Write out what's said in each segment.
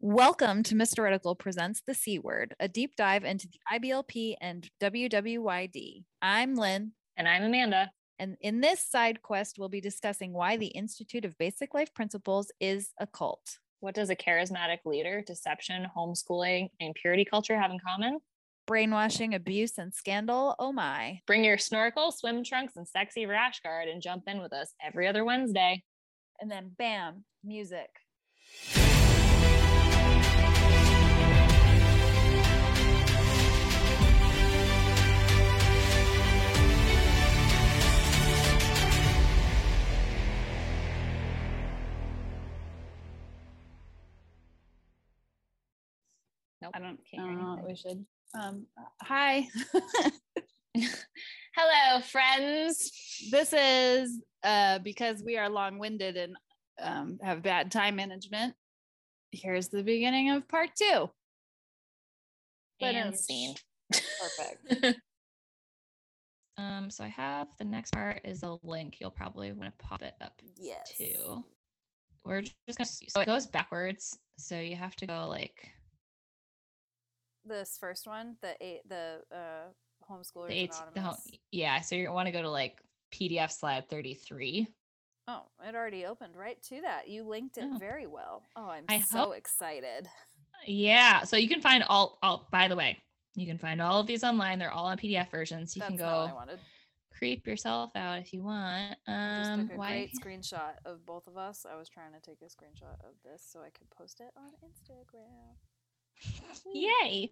Welcome to Mr. Reticle Presents the C Word, a deep dive into the IBLP and WWYD. I'm Lynn, And I'm Amanda. and in this side quest, we'll be discussing why the Institute of Basic Life Principles is a cult. What does a charismatic leader, deception, homeschooling, and purity culture have in common? Brainwashing, abuse, and scandal. Oh my. Bring your snorkel, swim trunks, and sexy rash guard and jump in with us every other Wednesday. And then bam, music. Nope. I don't Can't hear uh, we should. Um, hi. Hello, friends. this is uh because we are long-winded and um have bad time management. Here's the beginning of part two. But And scene. Perfect. Um, so I have the next part is a link. You'll probably want to pop it up Yes. too. We're just gonna so it goes backwards. So you have to go like This first one, the eight, the uh, homeschoolers the eight the home, yeah, so you want to go to like PDF slide 33. Oh, it already opened right to that. You linked it Oh. very well. Oh, I'm I so hope- excited. Yeah. So you can find all all by the way, you can find all of these online. They're all on PDF versions. You That's can not what I go wanted. creep yourself out if you want. I just Um took a why great screenshot of both of us. I was trying to take a screenshot of this so I could post it on Instagram. Yay.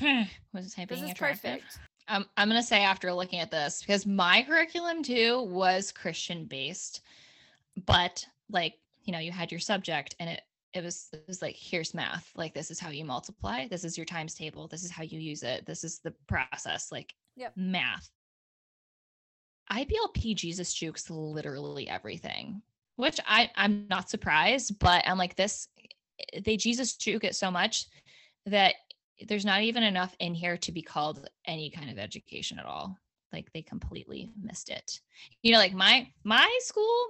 Was typing This is attractive? perfect. Um, I'm gonna say after looking at this because my curriculum too was Christian based, but like you know you had your subject and it it was it was like here's math like this is how you multiply this is your times table this is how you use it this is the process like Yep. math. IBLP Jesus jukes literally everything, which I I'm not surprised, but I'm like this they Jesus juke it so much that there's not even enough in here to be called any kind of education at all. Like they completely missed it. You know, like my my school,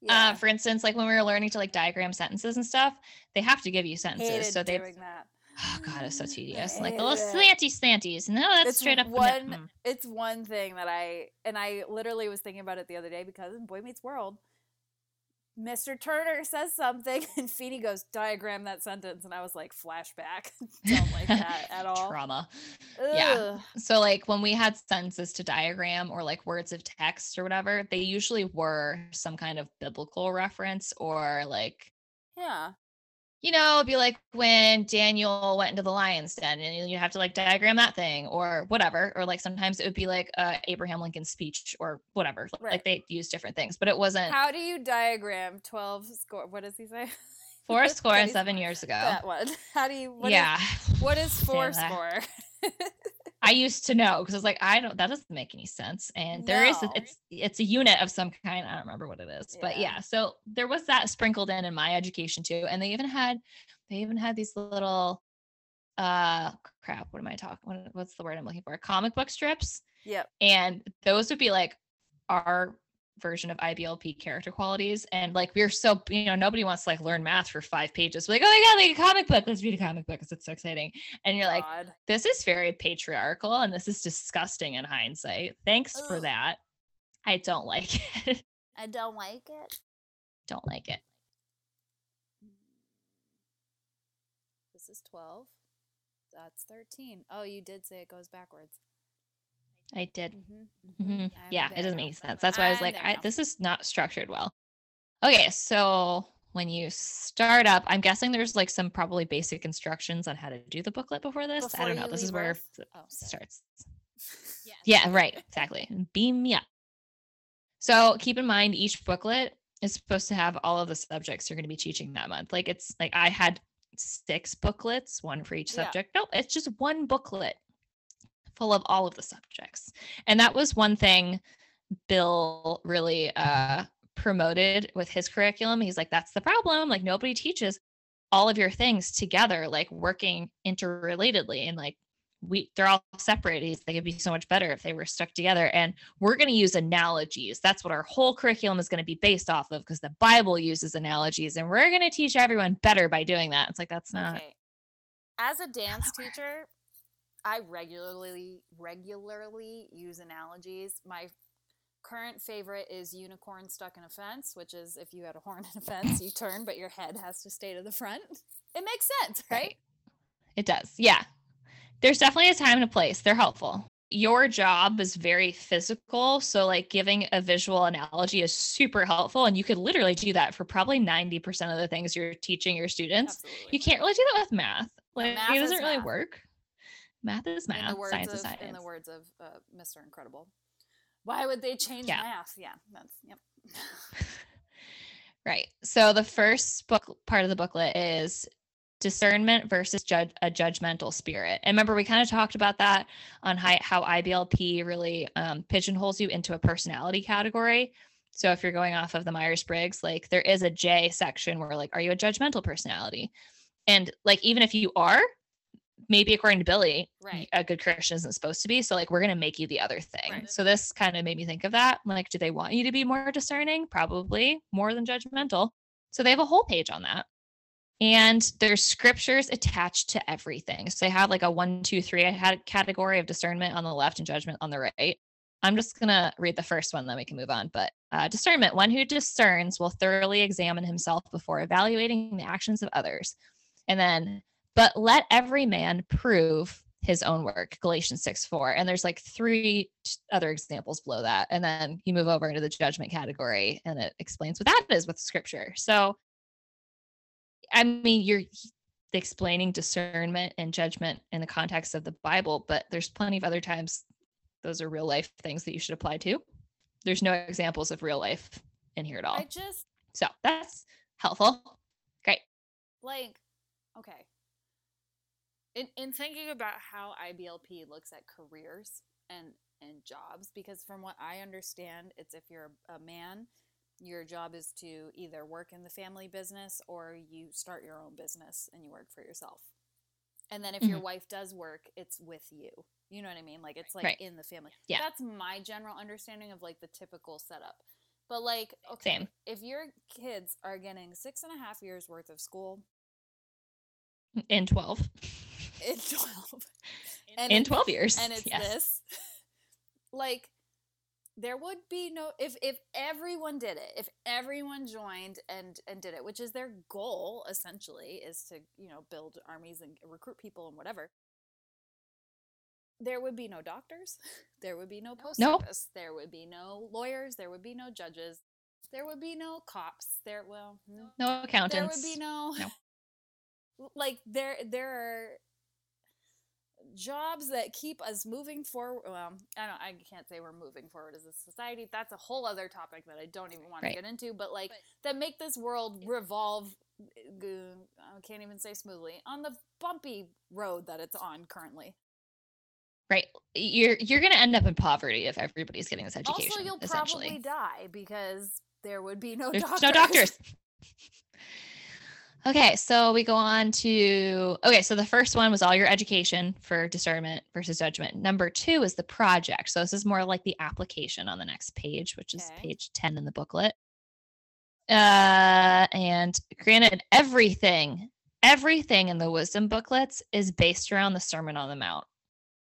Yeah. uh, for instance, like when we were learning to like diagram sentences and stuff, they have to give you sentences. Hated so they doing that. oh god, it's so tedious. Like the little slanty slanties. No, that's It's straight up. one- mm. It's one thing that I and I literally was thinking about it the other day because in Boy Meets World, Mr. Turner says something and Feeny goes diagram that sentence and I was like flashback. Don't like that at all. Trauma. Yeah. So like when we had sentences to diagram or like words of text or whatever, they usually were some kind of biblical reference or like Yeah. You know, it'd be like when Daniel went into the lion's den and you have to like diagram that thing or whatever. Or like sometimes it would be like uh, Abraham Lincoln's speech or whatever. Right. Like they use different things, but it wasn't How do you diagram 12 score? What does he say? four score and seven years ago. That one. How do you what is- yeah. what is four score? I used to know because I was like, I don't, that doesn't make any sense. And there is, No. it's, it's a unit of some kind. I don't remember what it is, but Yeah. yeah. So there was that sprinkled in in my education too. And they even had, they even had these little, uh, crap. What am I talking? What, what's the word I'm looking for? Comic book strips. yep. And those would be like our version of IBLP character qualities. And like we're so you know nobody wants to like learn math for five pages. We're like oh my god, like a comic book. Let's read a comic book because it's so exciting. And you're like, this is very patriarchal and this is disgusting in hindsight. Thanks for that. I don't like it. I don't like it. don't like it. This is 12. That's 13. Oh, you did say it goes backwards. I did. Mm-hmm. Mhm. I'm Yeah, it doesn't make sense. That's why I was like, I, this is not structured well. Okay, so when you start up, I'm guessing there's like some probably basic instructions on how to do the booklet before this. Before I don't know. This is where it Oh, starts. Yeah, right. Exactly. Beam me up. So keep in mind, each booklet is supposed to have all of the subjects you're going to be teaching that month. Like it's like I had six booklets, one for each Yeah. subject. No, it's just one booklet full of all of the subjects. And that was one thing Bill really uh, promoted with his curriculum. He's like, that's the problem. Like nobody teaches all of your things together, like working interrelatedly. And like we they're all separated. They could be so much better if they were stuck together. And we're going to use analogies. That's what our whole curriculum is going to be based off of because the Bible uses analogies, and we're going to teach everyone better by doing that. It's like that's not. Okay. As a dance teacher, I regularly regularly use analogies. My current favorite is unicorn stuck in a fence, which is if you had a horn in a fence, you turn, but your head has to stay to the front. It makes sense, right? It does. Yeah. There's definitely a time and a place. They're helpful. Your job is very physical. So, like, giving a visual analogy is super helpful. And you could literally do that for probably 90% of the things you're teaching your students. Absolutely. You can't really do that with math. Like, math it doesn't really math. work. Math is in the math. words Science of is science. in the words of uh, Mr. Incredible. Why would they change Yeah. math? Yeah, that's yep. Right. So the first book part of the booklet is discernment versus judge a judgmental spirit. And remember, we kind of talked about that on how, how IBLP really um, pigeonholes you into a personality category. So if you're going off of the Myers Briggs, like there is a J section where like, are you a judgmental personality? And like, even if you are, maybe according to Billy, Right. a good Christian isn't supposed to be. So like, we're gonna make you the other thing. Right. So this kind of made me think of that. Like, do they want you to be more discerning? Probably more than judgmental. So they have a whole page on that. And there's scriptures attached to everything. So they have like a one, two, three. I had a category of discernment on the left and judgment on the right. I'm just gonna read the first one, then we can move on. But uh, discernment: one who discerns will thoroughly examine himself before evaluating the actions of others. And then, but let every man prove his own work. Galatians six four. And there's like three other examples below that. And then you move over into the judgment category, and it explains what that is with scripture. So, I mean, you're explaining discernment and judgment in the context of the Bible, but there's plenty of other times those are real life things that you should apply to. There's no examples of real life in here at all. I just So that's helpful. Great. like okay. In in thinking about how IBLP looks at careers and and jobs, because from what I understand, it's if you're a man, your job is to either work in the family business or you start your own business and you work for yourself. And then if your mm-hmm. wife does work, it's with you. You know what I mean? Like it's like Right. in the family. Yeah. That's my general understanding of like the typical setup. But like, okay, Same. if your kids are getting six and a half years worth of school In 12. In 12 and In 12 years. and it's yes. this like there would be no if if everyone did it if everyone joined and and did it which is their goal essentially is to you know build armies and recruit people and whatever there would be no doctors there would be no post No. service there would be no lawyers there would be no judges there would be no cops there well no, No there would be no, No. like there there are jobs that keep us moving forward well i don't i can't say we're moving forward as a society that's a whole other topic that i don't even want Right. to get into but like that make this world revolve uh, i can't even say smoothly on the bumpy road that it's on currently Right. You're you're gonna end up in poverty if everybody's getting this education. also you'll probably die because there would be no There's doctors no doctors. okay, so we go on to okay, so the first one was all your education for discernment versus judgment. Number two is the project. So this is more like the application on the next page, which is Okay. page 10 in the booklet. Uh and granted, everything, everything in the wisdom booklets is based around the Sermon on the Mount.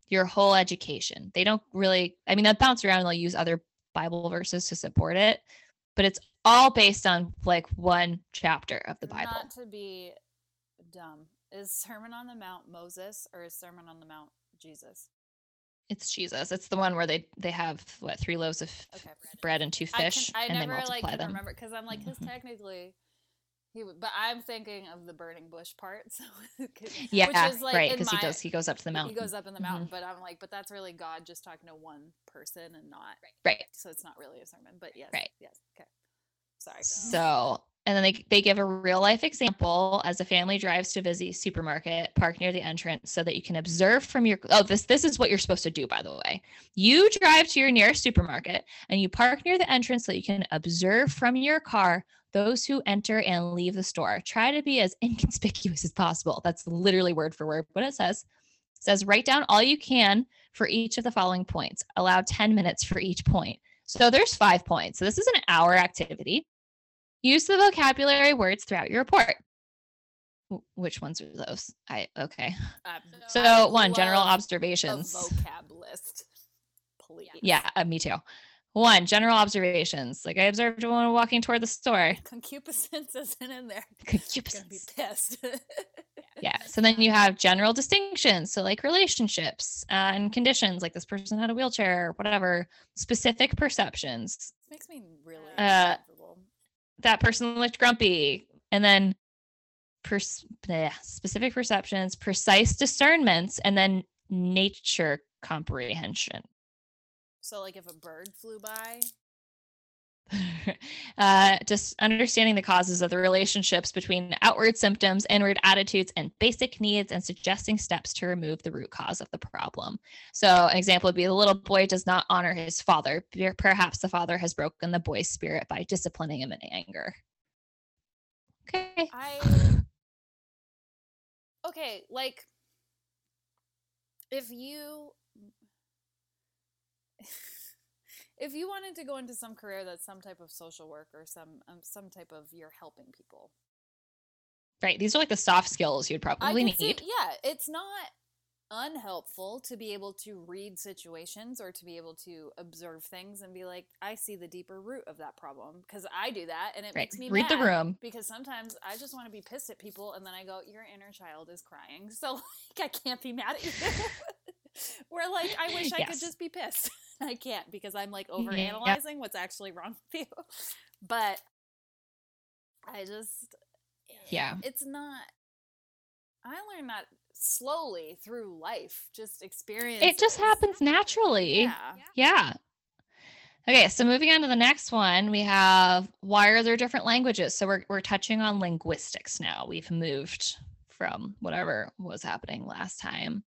Your whole education. They don't really, I mean, they'll bounce around and they'll use other Bible verses to support it, but it's all based on like one chapter of the Bible. Not to be dumb. Is Sermon on the Mount Moses or is Sermon on the Mount Jesus? It's Jesus. It's the one where they they have what three loaves of Okay. bread and two I, can, fish, I and they never like multiply them. remember because I'm like because Mhm. technically he would, but I'm thinking of the burning bush part. So Yeah, is, like, right. Because he goes. He goes up to the mountain. He goes up in the mountain, but I'm like, but that's really God just talking to one person and not right. Right. So it's not really a sermon, but yes, Right. yes, okay. Sorry. So, and then they they give a real life example as a family drives to a busy supermarket, park near the entrance so that you can observe from your oh this this is what you're supposed to do by the way. You drive to your nearest supermarket and you park near the entrance so that you can observe from your car those who enter and leave the store. Try to be as inconspicuous as possible. That's literally word for word what it says. says write down all you can for each of the following points. Allow 10 minutes for each point. So there's five points. So this is an hour activity. Use the vocabulary words throughout your report. Wh- Which ones are those? I okay. Um, So I one, general observations. Vocab list, please. Yeah, uh, me too. One, general observations. Like I observed a woman walking toward the store. Concupiscence isn't in there. Gonna be Concupiscence. pissed. Yeah. So then you have general distinctions. So like relationships uh, and conditions, like this person had a wheelchair, whatever. Specific perceptions. makes me really Uh. That person looked grumpy. And then pers- bleh, specific perceptions, precise discernments, and then nature comprehension. So, like, if a bird flew by, uh, just understanding the causes of the relationships between outward symptoms, inward attitudes, and basic needs, and suggesting steps to remove the root cause of the problem. So, an example would be the little boy does not honor his father. Perhaps the father has broken the boy's spirit by disciplining him in anger. Okay. I okay, like if you if you wanted to go into some career that's some type of social work or some um, some type of you're helping people. Right. These are like the soft skills you'd probably can see, need. yeah, it's not unhelpful to be able to read situations or to be able to observe things and be like, I see the deeper root of that problem because I do that and it Right. makes me Read the room. because sometimes I just want to be pissed at people and then I go, Your inner child is crying. So like I can't be mad at you. Where like I wish I could just be pissed. I can't because I'm like Yeah. overanalyzing what's actually wrong with you. But I just eh, Yeah. It's not I learned that slowly through life, just experience. It just happens naturally. Yeah. Yeah. Okay, so moving on to the next one, we have why are there different languages? So we're we're touching on linguistics now. We've moved from whatever was happening last time.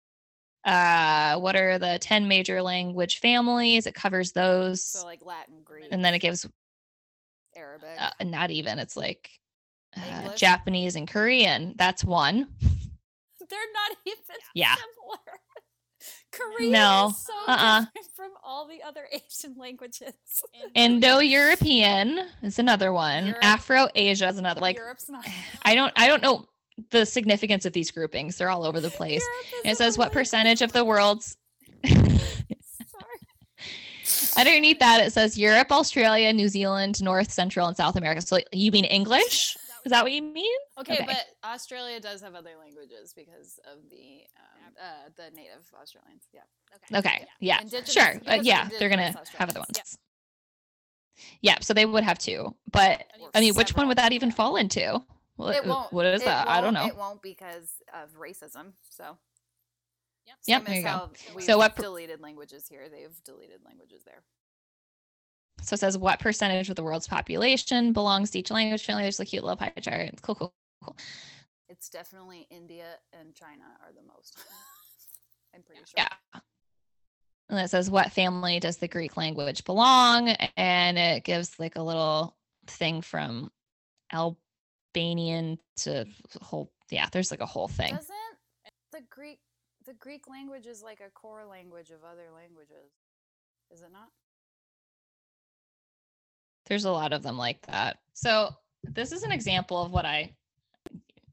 Uh what are the 10 major language families? It covers those. So like Latin, Greek, and then it gives Arabic. uh, not even it's like uh, Japanese and Korean. That's one. They're not even Yeah. similar. Korean No, is so uh-uh. different from all the other Asian languages. Indo-European is another one. Europe- Afro-Asia is another. Like Europe's not. I don't I don't know the significance of these groupings. They're all over the place. Europe And it is says what percentage of the world's Sorry. underneath that it says Europe, Australia, New Zealand, North, Central, and South America. So you mean English? Is that what you mean? Okay, Okay. but Australia does have other languages because of the um, uh, the native Australians. Yeah. Okay. Yeah. Indigenous- Sure. because Uh, yeah, they're gonna indigenous have other ones. Yeah. So they would have two. But Or I mean, which one would that even fall into? What, It uh, won't. what is it that? I don't know. It won't because of racism. So. Yep, Same there as you go. We've So what per- deleted languages here? They've deleted languages there. So it says what percentage of the world's population belongs to each language family. There's a cute little pie chart. It's cool, cool, cool. It's definitely India and China are the most. I'm pretty sure. Yeah. And it says what family does the Greek language belong? And it gives like a little thing from Albanian to whole yeah, there's like a whole thing. Doesn't the Greek the Greek language is like a core language of other languages? Is it not? There's a lot of them like that. So this is an example of what I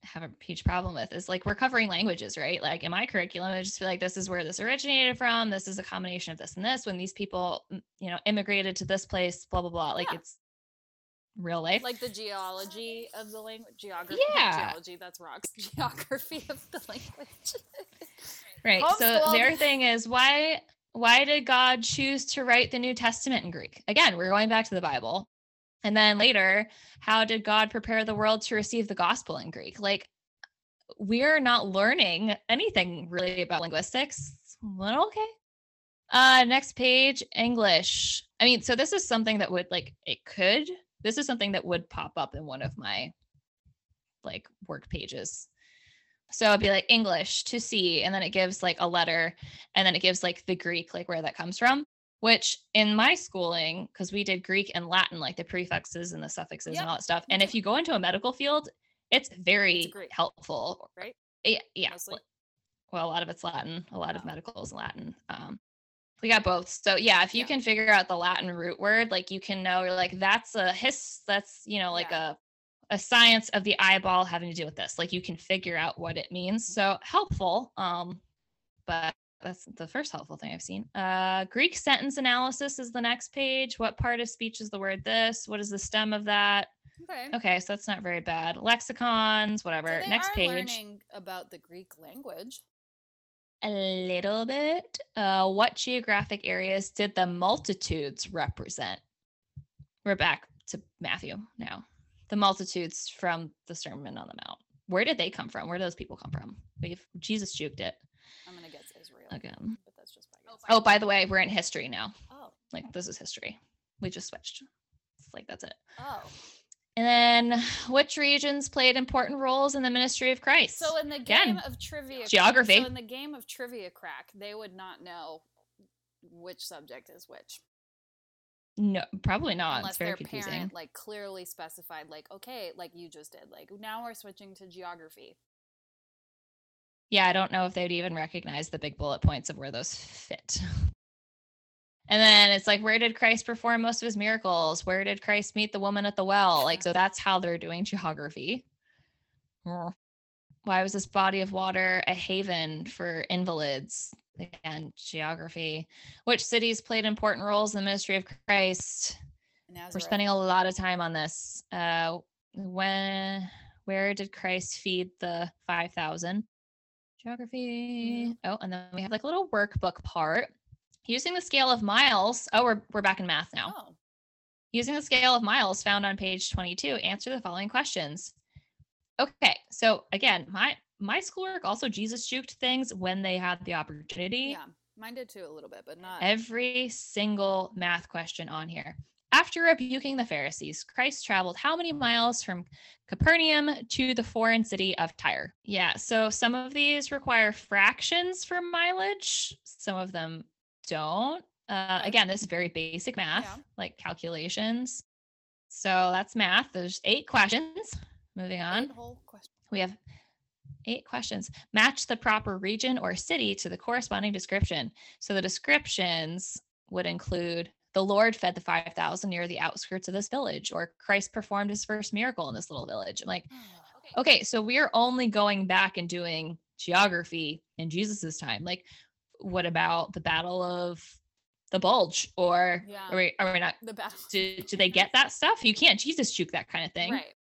have a huge problem with is like we're covering languages, right? Like in my curriculum, I just feel like this is where this originated from. This is a combination of this and this. When these people, you know, immigrated to this place, blah blah blah. Like Yeah. it's real life. Like the geology of the language, geography. Yeah. geology. That's rocks. Geography of the language. Right. So Homeschooled. the other thing is why why did God choose to write the New Testament in Greek? Again, we're going back to the Bible. And then later, how did God prepare the world to receive the gospel in Greek? Like we're not learning anything really about linguistics. Well, okay. Uh next page, English. I mean, so this is something that would like it could. This is something that would pop up in one of my like work pages. So it'd be like English to see, and then it gives like a letter, and then it gives like the Greek, like where that comes from. Which in my schooling, because we did Greek and Latin, like the prefixes and the suffixes Yep, and all that stuff. And if you go into a medical field, it's very great. helpful. Right? Yeah, yeah. Mostly. well, a lot of it's Latin, a lot of Oh. medical is Latin. Um, we got both. So yeah, if you Yeah. can figure out the Latin root word, like you can know, you're like that's a his, that's you know like Yeah. a a science of the eyeball having to do with this. Like you can figure out what it means. So helpful. Um, but that's the first helpful thing I've seen. Uh, Greek sentence analysis is the next page. What part of speech is the word this? What is the stem of that? Okay. Okay, so that's not very bad. Lexicons, So whatever. they Next are page. learning about the Greek language. A little bit. Uh, what geographic areas did the multitudes represent? We're back to Matthew now. The multitudes from the Sermon on the Mount. Where did they come from? Where do those people come from? We've Jesus juked it I'm gonna guess Israel. again. But that's just guess. Oh, by the way, we're in history now. Oh. Like this is history. We just switched. It's like that's it. Oh. And then which regions played important roles in the ministry of Christ? So in the Again, game of trivia, geography. So in the game of trivia crack, they would not know which subject is which no, probably not. unless it's very their confusing. parent like clearly specified, like, okay, like you just did, like now we're switching to geography. Yeah, I don't know if they'd even recognize the big bullet points of where those fit. And then it's like, where did Christ perform most of his miracles? Where did Christ meet the woman at the well? Like, so that's how they're doing geography. Why was this body of water a haven for invalids? Again, geography. Which cities played important roles in the ministry of Christ? We're spending a lot of time on this. Uh, when, where did Christ feed the 5,000? Geography. Oh, and then we have like a little workbook part. Using the scale of miles. Oh, we're, we're back in math now. Oh, Using the scale of miles found on page 22, answer the following questions. Okay, so again, my my schoolwork also Jesus juked things when they had the opportunity yeah, mine did too a little bit, but not. every single math question on here. After rebuking the Pharisees, Christ traveled how many miles from Capernaum to the foreign city of Tyre? Yeah, so some of these require fractions for mileage, some of them don't. Uh, again, this is very basic math, Yeah. like calculations. So that's math. There's eight questions. Moving on. Question. We have eight questions. Match the proper region or city to the corresponding description. So the descriptions would include the Lord fed the 5,000 near the outskirts of this village, or Christ performed his first miracle in this little village. I'm like, okay, so we're only going back and doing geography in Jesus's time. Like, what about the Battle of the Bulge? Or Yeah. are, we, are we not? The battle. Do, do they get that stuff? You can't Jesus juke that kind of thing. Right.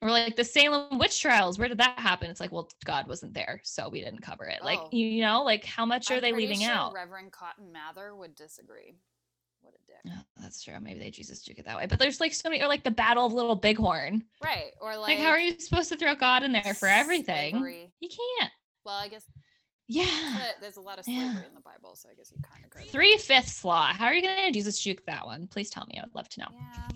Or like the Salem witch trials, where did that happen? It's like, well, God wasn't there, so we didn't cover it. Like, Oh. you, you know, like how much are I'm they leaving sure out? Reverend Cotton Mather would disagree. What a dick. Oh, that's true. Maybe they Jesus juke it that way. But there's like so many, or like the Battle of Little Bighorn. Right. Or like, Like, how are you supposed to throw God in there for everything? slavery. You can't. Well, I guess Yeah. but there's a lot of Yeah. slavery in the Bible, so I guess you kind of could. Three fifths law. How are you going to Jesus juke that one? Please tell me. I would love to know. Yeah.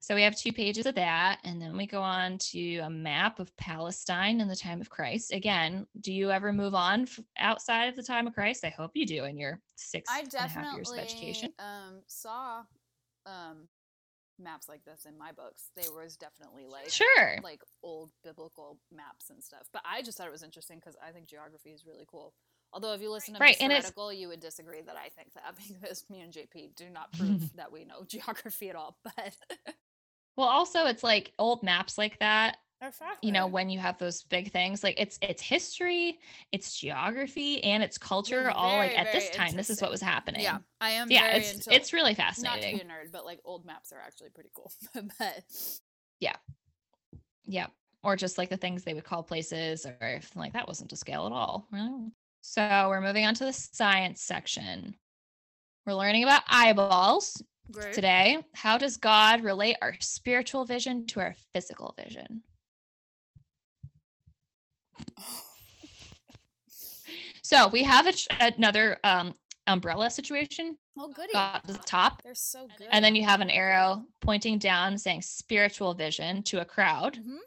So we have two pages of that, and then we go on to a map of Palestine in the time of Christ. Again, do you ever move on f- outside of the time of Christ? I hope you do in your six I and a half years of education. um, saw um, maps like this in my books. They was definitely like Sure. like old biblical maps and stuff. But I just thought it was interesting because I think geography is really cool. Although if you listen to Right, and it's- you would disagree that I think that because me and JP do not prove that we know geography at all. But Well, also it's like old maps like that. They're You know, when you have those big things, like it's it's history, it's geography, and it's culture. They're all like at this time, this is what was happening. yeah, I am. yeah, very it's into, it's really not to be a nerd, but like old maps are actually pretty cool. but Yeah. Yeah, or just like the things they would call places, or if like that wasn't to scale at all. So we're moving on to the science section. We're learning about eyeballs Great. today. How does God relate our spiritual vision to our physical vision? So we have another um, umbrella situation. Oh, goody. God at the top, They're so good. and then you have an arrow pointing down saying spiritual vision to a crowd. Mhm.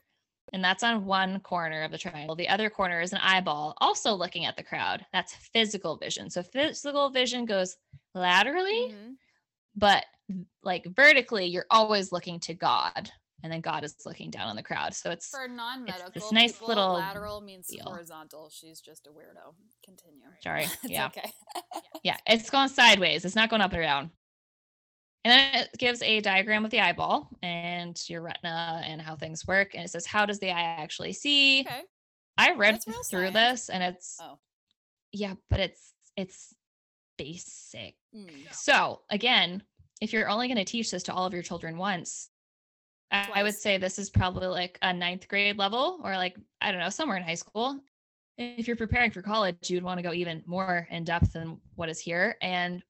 And that's on one corner of the triangle. The other corner is an eyeball, also looking at the crowd. That's physical vision. So physical vision goes laterally, Mhm. but like vertically, you're always looking to God and then God is looking down on the crowd. So it's For non-medical, This nice people, little lateral means deal. horizontal. She's just a weirdo. Continue. Sorry, It's yeah. okay. yeah, it's going sideways. It's not going up or down. And then it gives a diagram of the eyeball and your retina and how things work. And it says, how does the eye actually see? okay. I read through science. this and it's Oh. yeah, but it's it's basic. Mm. So again, if you're only going to teach this to all of your children once, I, I would say this is probably like a ninth grade level or like, I don't know, somewhere in high school. If you're preparing for college, you'd want to go even more in depth than what is here. And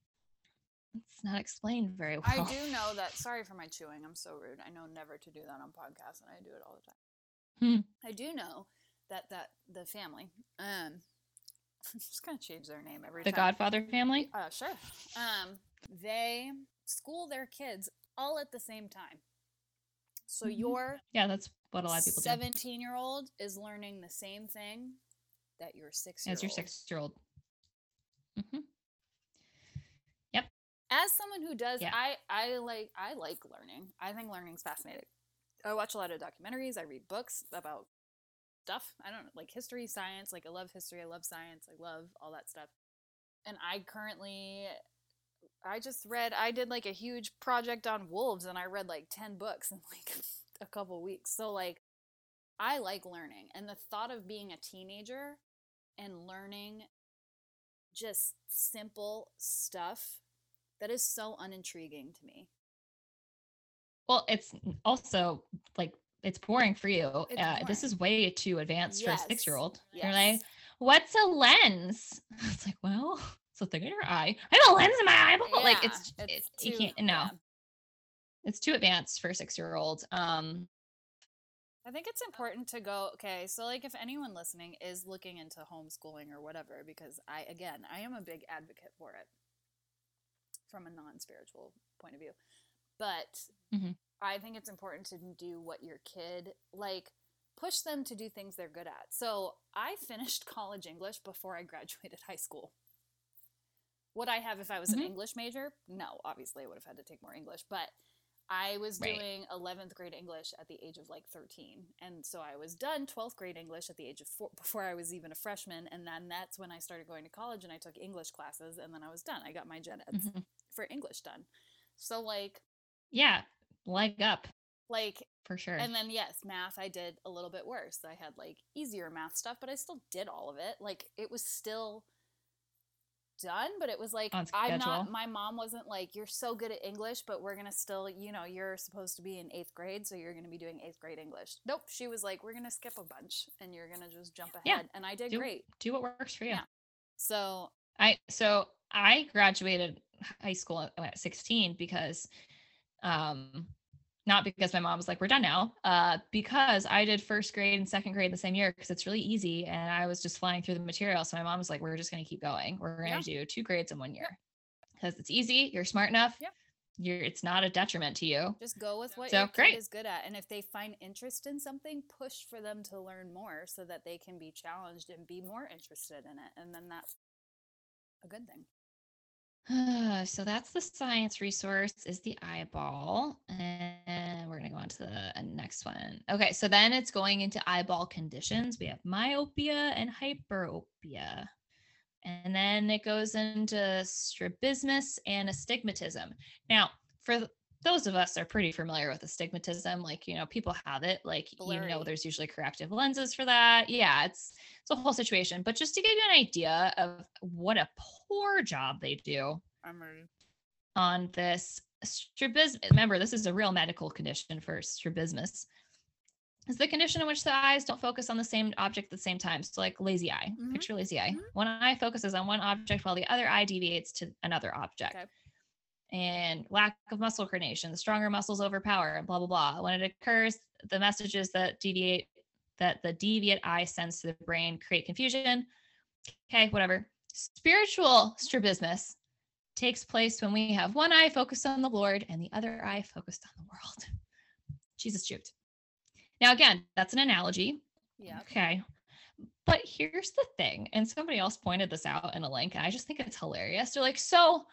it's not explained very well. I do know that. Sorry for my chewing. I'm so rude. I know never to do that on podcasts, and I do it all the time. Hmm. I do know that that the family, um, I'm just gonna change their name every The time. Godfather family? Uh, sure. Um, they school their kids all at the same time. So Mhm. your Yeah, that's what a lot of people do. 17 year old is learning the same thing that your six year old. As your six year old. Mm-hmm. Yep. as someone who does Yeah. i i like i like learning i think learning's fascinating i watch a lot of documentaries i read books about stuff i don't like history science like i love history i love science i love all that stuff and i currently i just read i did like a huge project on wolves and i read like 10 books in like a couple weeks so like i like learning and the thought of being a teenager and learning just simple stuff that is so unintriguing to me. Well, it's also like it's boring for you. Uh, this is way too advanced for a six year old. You're like, what's a lens? It's like, well, it's a thing in your eye. I have a lens in my eyeball. like Yeah, it's, it, too- you can't no. yeah. It's too advanced for a six year old. Um, I think it's important to go, okay, so like if anyone listening is looking into homeschooling or whatever, because I, again, I am a big advocate for it from a non spiritual point of view. But Mhm. I think it's important to do what your kid, like, push them to do things they're good at. So I finished college English before I graduated high school. Would I have if I was Mhm. an English major? No, obviously I would have had to take more English, but I was Right. doing 11th grade English at the age of like 13. And so I was done 12th grade English at the age of four before I was even a freshman. And then that's when I started going to college and I took English classes and then I was done. I got my gen eds mhm. for English done. So like, yeah, leg up like, for sure. and then yes, math I did a little bit worse. I had like easier math stuff, but I still did all of it. Like it was still done, but it was like I'm not my mom wasn't like, You're so good at English, but we're gonna still, you know, you're supposed to be in eighth grade, so you're gonna be doing eighth grade English. Nope. She was like, We're gonna skip a bunch and you're gonna just jump ahead. Yeah, And I did do, great. do what works for you. Yeah. So I so I graduated high school at- at 16 because um not because my mom was like we're done now uh because I did first grade and second grade the same year because it's really easy and I was just flying through the material so my mom was like we're just going to keep going we're going to do two grades in one year because it's easy you're smart enough Yep. you're it's not a detriment to you just go with what So, your kid great. is good at. And if they find interest in something, push for them to learn more so that they can be challenged and be more interested in it. And then that's a good thing. So that's the science resource is the eyeball and we're going to go on to the uh, next one. Okay so then it's going into eyeball conditions. We have myopia and hyperopia. And then it goes into strabismus and astigmatism. Now for those of us are pretty familiar with astigmatism like you know people have it like you know there's usually corrective lenses for that yeah it's it's a whole situation but just to give you an idea of what a poor job they do on this strabismus. Remember, this is a real medical condition for strabismus. Is the condition in which the eyes don't focus on the same object at the same time. So, like lazy eye. Mhm. Picture lazy eye. Mhm. One eye focuses on one object while the other eye deviates to another object. Okay. And lack of muscle coordination. The stronger muscles overpower. And blah blah blah. When it occurs, the messages that deviate that the deviate eye sends to the brain create confusion. Okay, whatever. Spiritual strabismus takes place when we have one eye focused on the Lord and the other eye focused on the world. Jesus juked. Now, again, that's an analogy. Yeah. Okay. But here's the thing, and somebody else pointed this out in a link, and I just think it's hilarious. They're like, so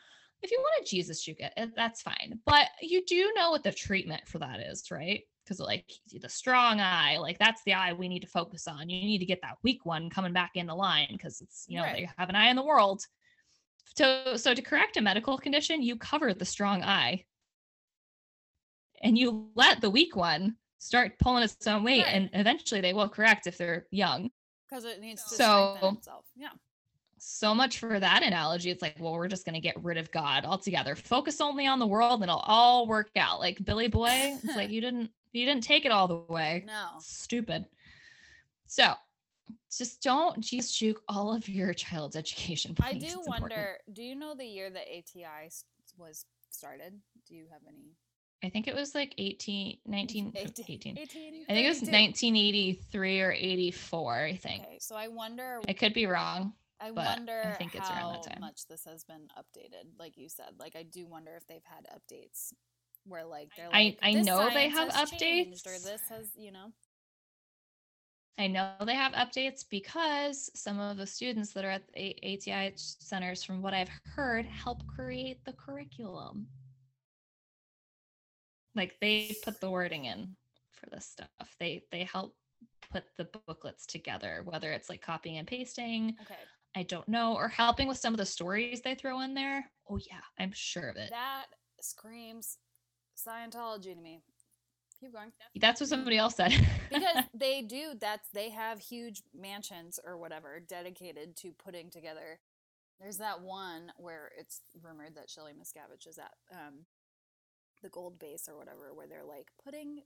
if you want to Jesus juke it, eh, that's fine. But you do know what the treatment for that is, right? because like the strong eye, like that's the eye we need to focus on. You need to get that weak one coming back in the line because it's you know Right. they have an eye in the world. So so to correct a medical condition, you cover the strong eye, and you let the weak one start pulling its own weight, Right. and eventually they will correct if they're young. because it needs to So- strengthen itself. Yeah. So much for that analogy. It's like, well, we're just going to get rid of God altogether. Focus only on the world and it'll all work out. Like Billy Boy, it's like you didn't you didn't take it all the way. No. Stupid. So just don't just juke all of your child's education. I do It's important. wonder. Do you know the year that ATI was started? Do you have any? I think it was like 18, 19, 18. 18. 18 I think it was 32. 1983 or 84, I think. Okay, so I wonder. I could be wrong. I but I wonder think it's how much this has been updated. Like you said, like I do wonder if they've had updates where like they're I- like, I "This know they have changed," or updates. this has you know. I know they have updates because some of the students that are at the ATI centers, from what I've heard, help create the curriculum. Like they put the wording in for this stuff. They they help put the booklets together, whether it's like copying and pasting, Okay, I don't know, or helping with some of the stories they throw in there. Oh yeah, I'm sure of it. that screams Scientology to me. Keep going. That's what somebody else said. because they do that's they have huge mansions or whatever dedicated to putting together there's that one where it's rumored that Shelley Miscavige is at um the gold base or whatever where they're like putting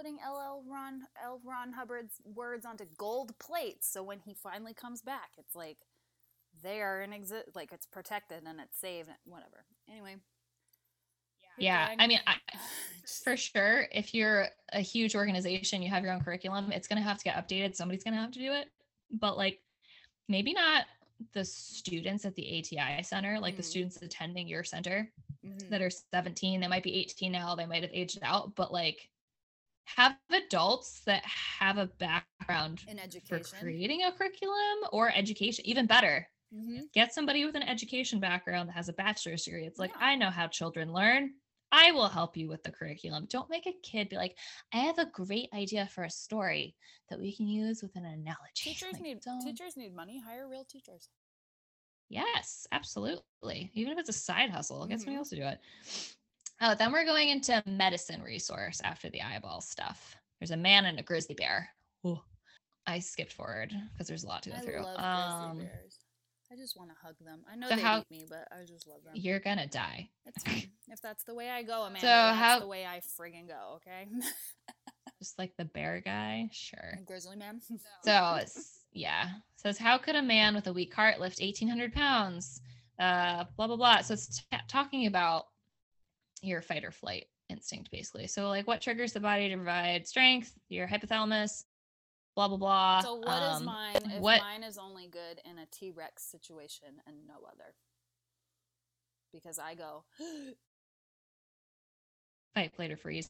putting LL Ron L Ron Hubbard's words onto gold plates so when he finally comes back it's like they are in exist like it's protected and it's saved and whatever anyway keep yeah. I mean, I, for sure if you're a huge organization you have your own curriculum it's going to have to get updated somebody's going to have to do it but like maybe not the students at the ati center like the Mhm. students attending your center Mhm. that are 17 they might be 18 now they might have aged out but like have adults that have a background in for creating a curriculum or education even better Mhm. get somebody with an education background that has a bachelor's degree. It's like, Yeah. I know how children learn. I will help you with the curriculum. Don't make a kid be like, I have a great idea for a story that we can use with an analogy. Teachers Like, need don't- teachers need money. Hire real teachers. Yes, absolutely. Even if it's a side hustle, get somebody Mhm. else to do it. Oh, then we're going into medicine resource after the eyeball stuff. There's a man and a grizzly bear. Ooh, I skipped forward because there's a lot to go I through. love Um, grizzly bears. I just want to hug them. I know so they how- eat me, but I just love them. You're gonna die. Fine. If that's the way I go, Amanda, So that's how- the way I friggin' go. Okay. Just like the bear guy, sure. grizzly man. So it's yeah. Says how could a man with a weak heart lift eighteen hundred pounds? Uh, blah blah blah. So it's t- talking about your fight or flight instinct, basically. So like what triggers the body to provide strength? Your hypothalamus. Blah blah blah. So what is Um, mine if what- mine is only good in a T Rex situation and no other? Because I go. Fight, flight, or freeze.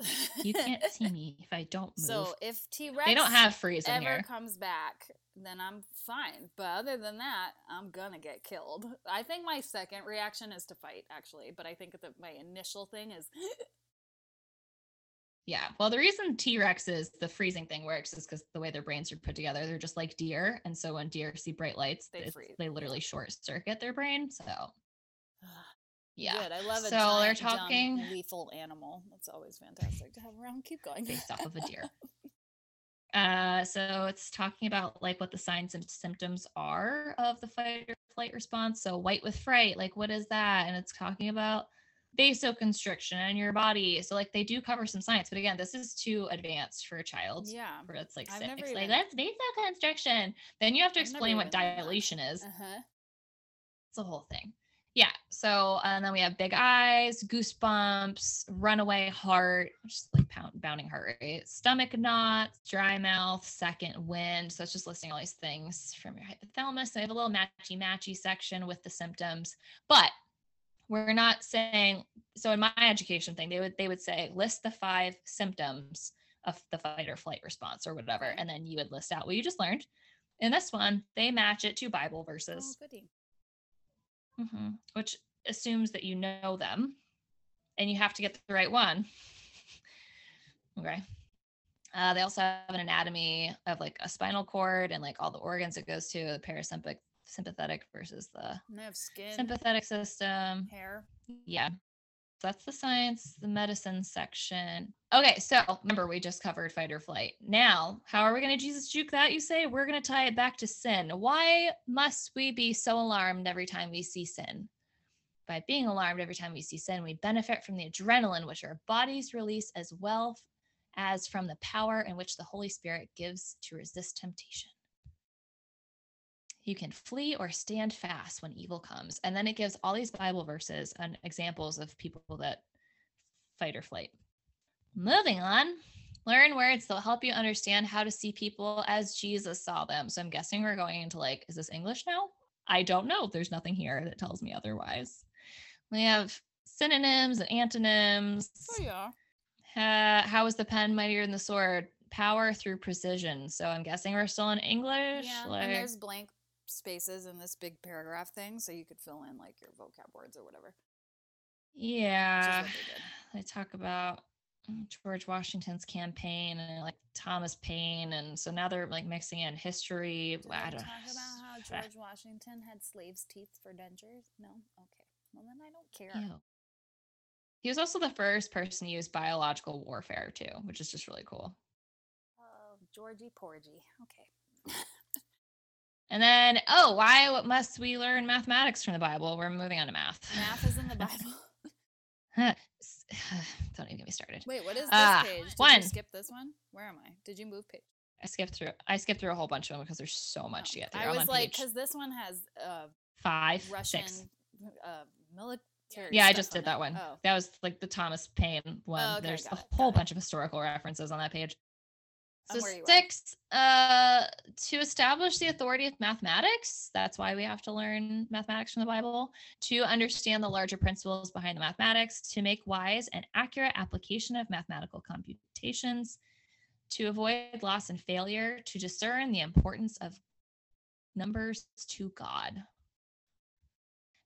You can't see me if I don't move. So if T Rex they don't have freeze in ever here. comes back, then I'm fine. But other than that, I'm gonna get killed. I think my second reaction is to fight, actually. But I think that my initial thing is Yeah. Well, the reason T Rex is the freezing thing works is because the way their brains are put together, they're just like deer, and so when deer see bright lights, They freeze, they literally short circuit their brain. So yeah. good. I love it. So giant, they're talking- lethal animal. It's always fantastic to have around. Keep going. based off of a deer. Uh, so it's talking about like what the signs and symptoms are of the fight or flight response. So white with fright, like what is that? And it's talking about vasoconstriction in your body. So like they do cover some science, but again, this is too advanced for a child. yeah. Where it's like I've six, never like even- that's vasoconstriction. Then you have to I've explain what even done that. dilation is. Uh huh. It's a whole thing. Yeah. So and then we have big eyes, goosebumps, runaway heart, just like pound, bounding heart rate, stomach knots, dry mouth, second wind. So it's just listing all these things from your hypothalamus. So we have a little matchy matchy section with the symptoms, but we're not saying so in my education thing, they would they would say list the five symptoms of the fight or flight response or whatever, and then you would list out what you just learned. In this one, they match it to Bible verses Oh, goody. hmm which assumes that you know them and you have to get the right one. Okay. Uh, they also have an anatomy of like a spinal cord and like all the organs it goes to, the parasympathetic sympathetic versus the they have skin, sympathetic system. hair. Yeah. That's the science, the medicine section. Okay, so remember we just covered fight or flight. Now, how are we going to Jesus juke that? You say we're going to tie it back to sin. Why must we be so alarmed every time we see sin? By being alarmed every time we see sin, we benefit from the adrenaline which our bodies release as well as from the power in which the Holy Spirit gives to resist temptation. You can flee or stand fast when evil comes. And then it gives all these Bible verses and examples of people that fight or flight. Moving on, learn words that'll help you understand how to see people as Jesus saw them. So I'm guessing we're going into like, is this English now? I don't know. There's nothing here that tells me otherwise. We have synonyms and antonyms. Oh yeah. Uh, how is the pen mightier than the sword? Power through precision. So I'm guessing we're still in English. Yeah, like, and there's blank spaces in this big paragraph thing, so you could fill in like your vocab words or whatever. yeah. they They talk about mm, George Washington's campaign and like Thomas Paine, and so now they're like mixing in history. Did I I don't- talk about how George Washington had slaves' teeth for dentures? No? Okay. Well, then I don't care. Ew. He was also the first person to use biological warfare too, which is just really cool. Oh, Georgie Porgy. Okay. And then, oh, why must we learn mathematics from the Bible? We're moving on to math. Math is in the Bible. Don't even get me started. Wait, what is this Ah, page? Did one. you skip this one? Where am I? Did you move page? I skipped through. I skipped through a whole bunch of them because there's so much to Oh, get through. I was on like, because this one has uh, five, Russian six. uh, military. Yeah, I just on did that it. one. Oh. That was like the Thomas Paine one. Oh, okay, There's a it, whole got it. bunch of historical references on that page. So where you are. six, uh, to establish the authority of mathematics. That's why we have to learn mathematics from the Bible. To understand the larger principles behind the mathematics. To make wise and accurate application of mathematical computations. To avoid loss and failure. To discern the importance of numbers to God.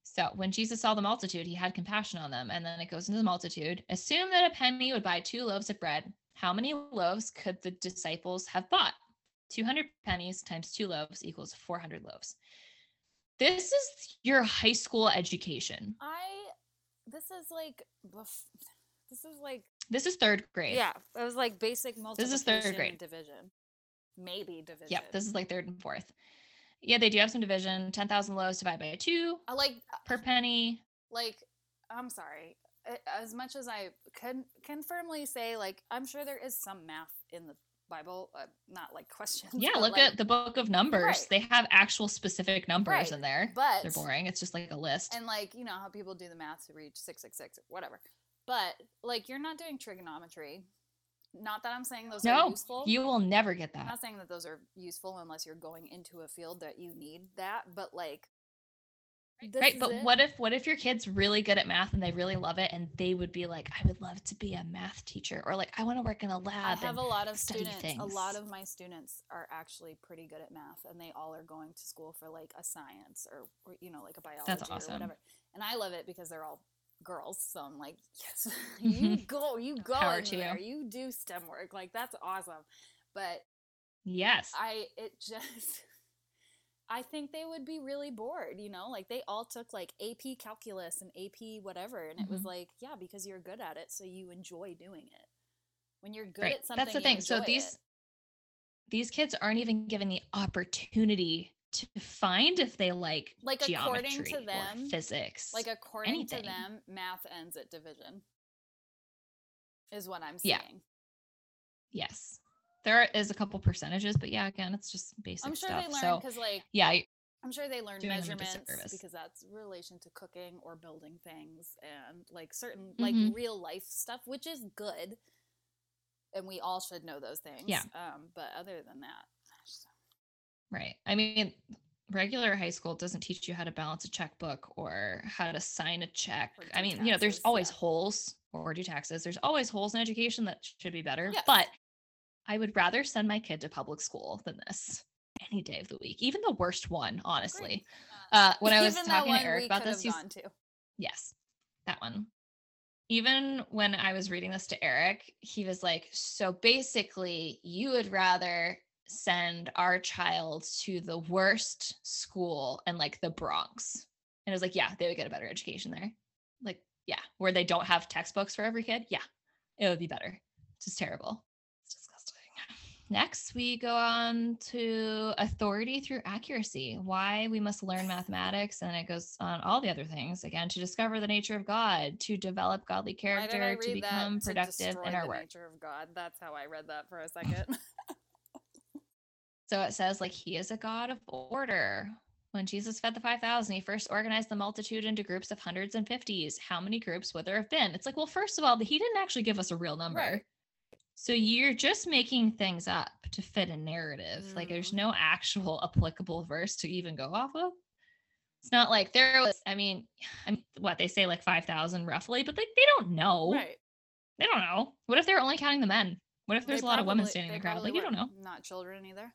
So when Jesus saw the multitude, he had compassion on them. And then it goes into the multitude. Assume that a penny would buy two loaves of bread. How many loaves could the disciples have bought? 200 pennies times two loaves equals 400 loaves. This is your high school education. I. This is like. This is like. This is third grade. Yeah, it was like basic multiplication. This is third grade. Division. Maybe division. Yep. This is like third and fourth. Yeah, they do have some division. 10,000 loaves divided by two I like. per penny. like i'm sorry as much as i can can firmly say like i'm sure there is some math in the bible uh, not like questions Yeah, look like- at the book of numbers. Right. They have actual specific numbers Right, in there. but They're boring. It's just like a list. and like you know how people do the math to reach 666 or whatever but like you're not doing trigonometry not that i'm saying those are no, useful you will never get i'm that. not saying that those are useful unless you're going into a field that you need that but like this right but it. what if what if your kid's really good at math and they really love it and they would be like i would love to be a math teacher or like i want to work in a lab I have a lot of students. A lot of my students are actually pretty good at math, and they all are going to school for like a science or, or you know, like a biology or awesome. whatever. And I love it because they're all girls. So I'm like, yes, you go, you go Power in you. you do STEM work. Like that's awesome. But yes I, it just. I think they would be really bored, you know? Like they all took like AP calculus and AP whatever and it was Mhm. like, yeah, because you're good at it, so you enjoy doing it. When you're good right at something, that's the thing so these it. these kids aren't even given the opportunity to find if they like Like, according to geometry them- physics Like according anything. to them, math ends at division. Is what I'm Yeah. saying. yes there is a couple percentages but yeah again it's just basic I'm sure stuff they learn so because like yeah I- I'm sure they learn doing them a measurements because that's relation to cooking or building things and like certain like Mhm. real life stuff, which is good. And we all should know those things. Yeah. Um, but other than that, just- Right. I mean, regular high school doesn't teach you how to balance a checkbook or how to sign a check. I mean, you know, there's always yeah. holes or do taxes. There's always holes in education that should be better. Yes. But I would rather send my kid to public school than this any day of the week, even the worst one, honestly. Uh, when I was Even talking to Eric about this, he's yes, that one. even when I was reading this to Eric, he was like, So basically, you would rather send our child to the worst school and like the Bronx. And it was like, Yeah, they would get a better education there. Like, yeah, where they don't have textbooks for every kid. Yeah, it would be better. It's just terrible. Next, we go on to authority through accuracy. Why we must learn mathematics, and it goes on all the other things again to discover the nature of God, to develop godly Why did I character, to become To productive in our the work. nature of God. That's how I read that for a second. So it says, like, he is a God of order. When Jesus fed the 5,000, he first organized the multitude into groups of hundreds and fifties. How many groups would there have been? It's like, well, first of all, he didn't actually give us a real number. Right. So you're just making things up to fit a narrative. Like, there's Mhm. no actual applicable verse to even go off of. It's not like there was, I mean, I mean what they say, like 5,000 roughly, but like they don't know. right. They don't know. What if they're only counting the men? What if there's They a lot of women standing in the crowd? Like, you don't know. weren't. Children either.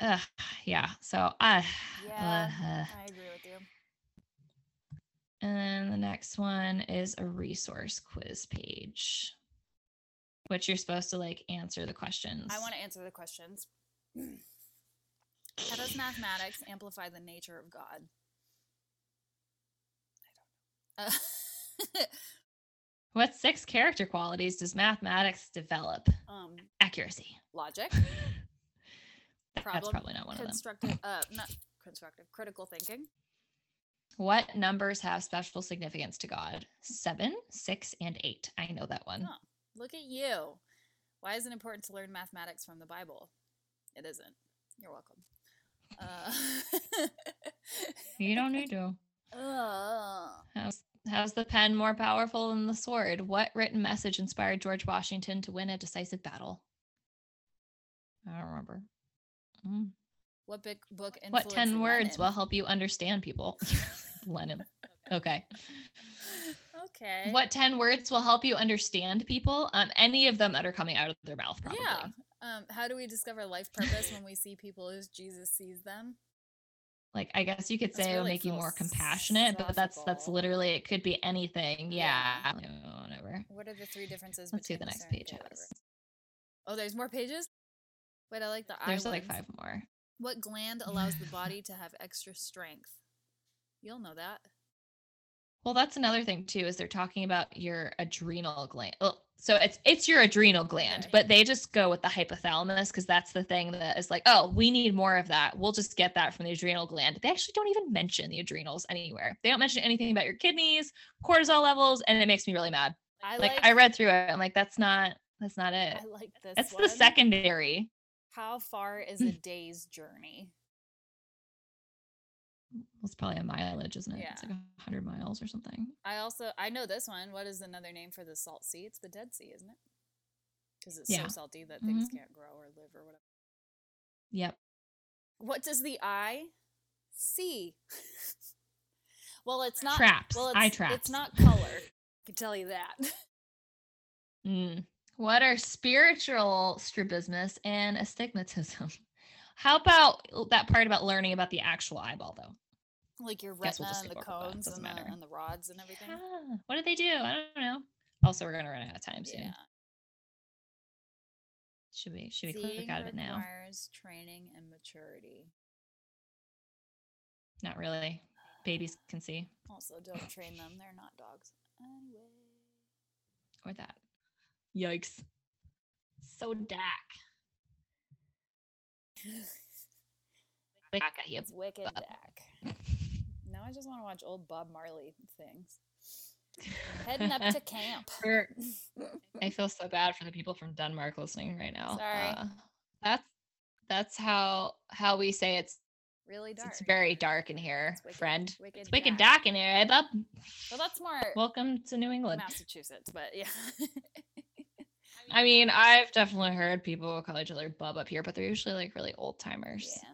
Ugh, yeah. So I. Yeah, uh, I agree with you. and then the next one is a resource quiz page, which you're supposed to like answer the questions. I want to answer the questions. How does mathematics amplify the nature of God? I don't know. Uh, What six character qualities does mathematics develop? um, Accuracy. logic, That's Problem probably not one of them. constructive, uh, not constructive, critical thinking. What numbers have special significance to God? Seven, six, and eight. I know that one. Oh, look at you. Why is it important to learn mathematics from the Bible? It isn't. You're welcome. Uh, You don't need to. How's, how's the pen more powerful than the sword? What written message inspired George Washington to win a decisive battle? I don't remember. Mm. What big book What 10 words will help you understand people? Lenin. Okay. Okay. What 10 words will help you understand people? Um, any of them that are coming out of their mouth, probably. Yeah. Um, how do we discover life purpose when we see people as Jesus sees them? Like, I guess you could say it'll really make you more compassionate, but that's that's literally it could be anything. Yeah. Yeah. Whatever. What are the three differences? Let's see the next page okay, whatever. has. Oh, there's more pages. Wait, I like the There's like five more. What gland allows the body to have extra strength? You'll know that. Well, that's another thing too, is they're talking about your adrenal gland. Well, so it's it's your adrenal gland, but they just go with the hypothalamus because that's the thing that is like, oh, we need more of that. We'll just get that from the adrenal gland. They actually don't even mention the adrenals anywhere. They don't mention anything about your kidneys, cortisol levels, and it makes me really mad. I Like, like. I read through it, I'm like, that's not that's not it. I like this. That's one. the secondary. How far is a day's journey? It's probably a mileage, isn't it? Yeah. It's like a hundred miles or something. I also I know this one. What is another name for the salt sea? It's the Dead Sea, isn't it? Because it's Yeah. so salty that things Mhm. can't grow or live or whatever. Yep. What does the eye see? well, it's not traps. Well, it's, eye traps. It's not color. I can tell you that. Mm. What are spiritual strabismus and astigmatism? How about that part about learning about the actual eyeball, though? Like your Guess we'll retina and the skip over that. cones and the, and the rods and everything. Ah, what did they do? I don't know. Also, we're gonna run out of time soon. Yeah. Should we? Should we Seeing click out of it now? requires training and maturity. Not really. Babies can see Also, don't train them. They're not dogs. Anyway. or that. Yikes! So dark. Back. It's wicked Bob. Dak. Now I just want to watch old Bob Marley things. Heading up to camp. I feel so bad for the people from Denmark listening right now. Sorry. Uh, that's that's how how we say it's really dark. it's very dark in here, It's wicked- friend. Wicked It's wicked Dak. dark in here, eh, bub? Well, that's more Welcome to New England. Massachusetts, but yeah. I mean, I've definitely heard people call each other bub up here, but they're usually like really old timers. yeah.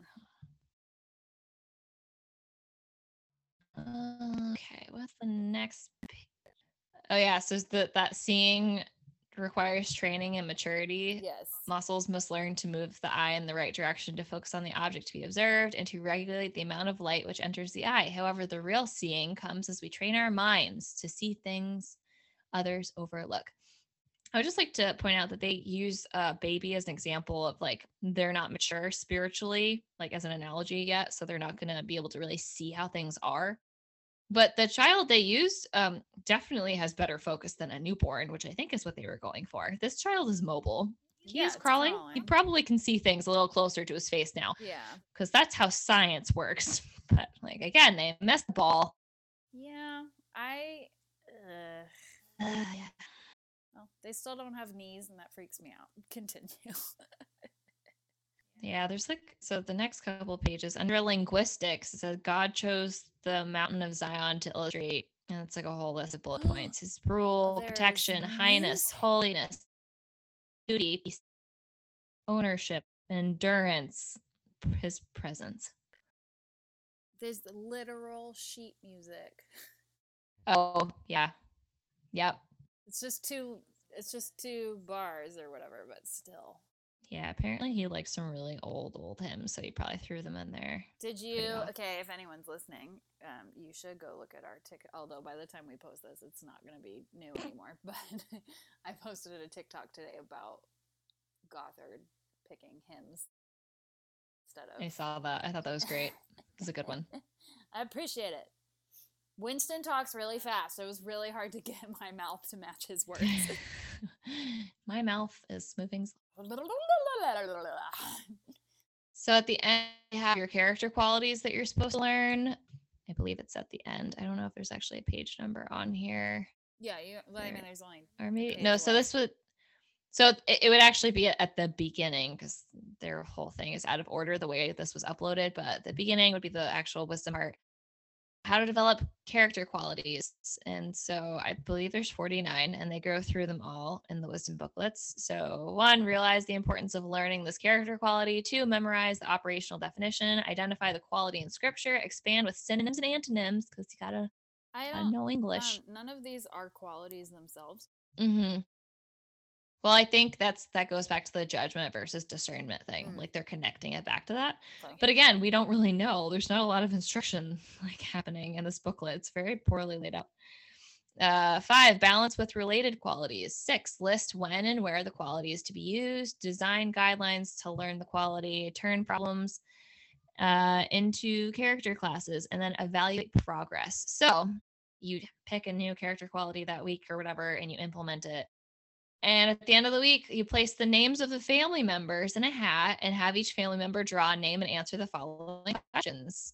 Uh, okay, what's the next? Oh yeah, so the that seeing requires training and maturity. Yes. Muscles must learn to move the eye in the right direction to focus on the object to be observed and to regulate the amount of light which enters the eye. However, the real seeing comes as we train our minds to see things others overlook. I would just like to point out that they use a baby as an example of like they're not mature spiritually, like as an analogy yet. So they're not going to be able to really see how things are. But the child they used um, definitely has better focus than a newborn, which I think is what they were going for. This child is mobile. He Yeah, is it's crawling. He probably can see things a little closer to his face now Yeah. because that's how science works. But like again, they messed the ball. Yeah. I. Uh, Uh, yeah. well, they still don't have knees, and that freaks me out. Continue. Yeah, there's like so the next couple pages under linguistics it says God chose the mountain of Zion to illustrate, and it's like a whole list of bullet oh, points: His rule, There's protection, highness, holiness, duty, peace, ownership, endurance, His presence. There's the literal sheet music. Oh yeah, yep, It's just two. It's just two bars or whatever, but still. Yeah. Apparently he likes some really old old hymns, so he probably threw them in there. Did you? Okay, if anyone's listening, um, you should go look at our TikTok. Although by the time we post this, it's not going to be new anymore. But I posted a TikTok today about Gothard picking hymns instead of. I saw that. I thought that was great. It was a good one. I appreciate it. Winston talks really fast. So it was really hard to get my mouth to match his words. My mouth is moving So at the end, you have your character qualities that you're supposed to learn. I believe it's at the end. I don't know if there's actually a page number on here, yeah, you. Well, I mean, there's only. or maybe no. So this would, so it, it would actually be at the beginning because their whole thing is out of order the way this was uploaded. But the beginning would be the actual wisdom part, how to develop character qualities, and so I believe there's 49, and they go through them all in the wisdom booklets. So one, realize the importance of learning this character quality. Two, memorize the operational definition. Identify the quality in scripture. Expand with synonyms and antonyms because you gotta, I gotta don't. know English. Um, none of these are qualities themselves. Mm-hmm. Well, I think that's that goes back to the judgment versus discernment thing. Mm. Like they're connecting it back to that. So- But again, we don't really know. There's not a lot of instruction like happening in this booklet. It's very poorly laid out. Uh, five, balance with related qualities. Six, list when and where the quality is to be used. Design guidelines to learn the quality. Turn problems uh, into character classes, and then evaluate progress. So you pick a new character quality that week or whatever, and you implement it. And at the end of the week, you place the names of the family members in a hat and have each family member draw a name and answer the following questions.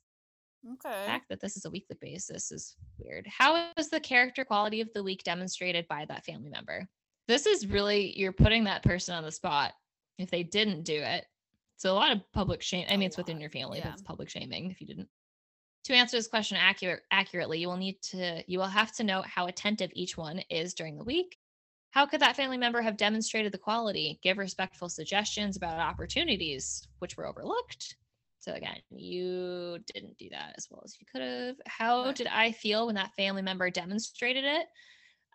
Okay. The fact that this is a weekly basis is weird. How is the character quality of the week demonstrated by that family member? This is really, you're putting that person on the spot if they didn't do it. So a lot of public shame. I mean, it's within your family, yeah. but it's public shaming if you didn't. To answer this question accurate, accurately, you will need to, you will have to note how attentive each one is during the week. How could that family member have demonstrated the quality? Give respectful suggestions about opportunities which were overlooked. So again, you didn't do that as well as you could have. How did I feel when that family member demonstrated it?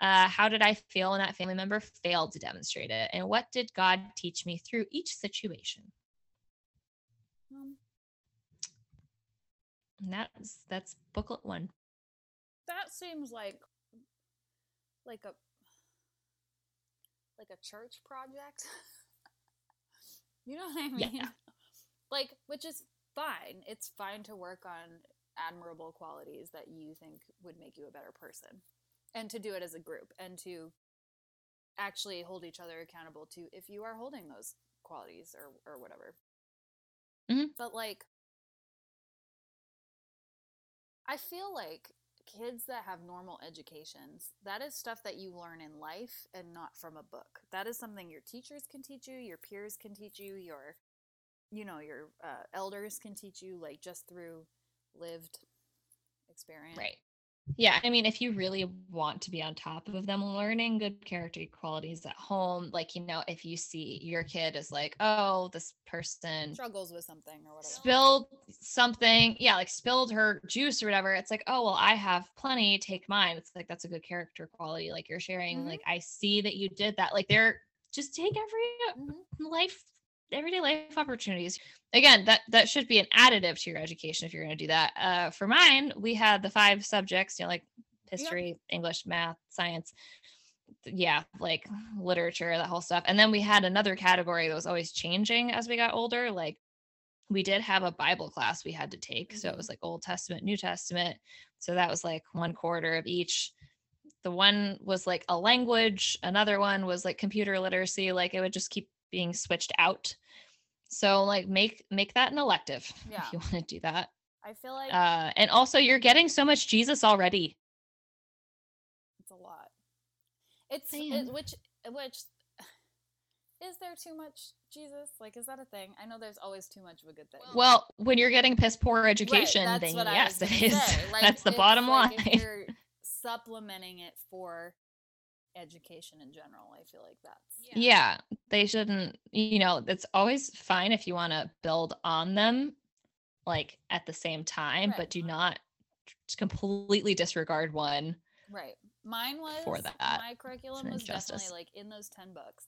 Uh, how did I feel when that family member failed to demonstrate it? And what did God teach me through each situation? Um, And that's that's booklet one. that seems like like a like a church project. you know what I mean? Yeah. Like, which is fine. It's fine to work on admirable qualities that you think would make you a better person, and to do it as a group, and to actually hold each other accountable to if you are holding those qualities or or whatever. Mhm. But like, I feel like kids that have normal educations, that is stuff that you learn in life and not from a book. That is something your teachers can teach you, your peers can teach you, your, you know, your uh, elders can teach you, like just through lived experience. Right. Yeah, I mean, if you really want to be on top of them learning good character qualities at home, like, you know, if you see your kid is like, oh, this person Struggles with something or whatever. spilled something, yeah, like spilled her juice or whatever, it's like, oh, well, I have plenty, take mine. It's like, that's a good character quality. Like, you're sharing, Mhm. like, I see that you did that. Like, they're just take every Mhm. life everyday life opportunities. Again that that should be an additive to your education if you're going to do that. Uh for mine we had the five subjects you know like history english math science yeah like literature that whole stuff. And then we had another category that was always changing as we got older like we did have a bible class we had to take. So it was like old testament new testament. So that was like one quarter of each. The one was like a language another one was like computer literacy like it would just keep being switched out so like make make that an elective Yeah. if you want to do that I feel like uh and also you're getting so much jesus already it's a lot. It's it, which which is there too much Jesus? Like, is that a thing? I know there's always too much of a good thing. well when you're getting piss poor education that's then yes was it gonna is say. Like, that's the bottom like line If you're supplementing it for education in general, I feel like that's yeah they shouldn't you know it's always fine if you want to build on them like at the same time Right. but do not completely disregard one Right. Mine was for that. My curriculum was injustice. definitely like in those 10 books.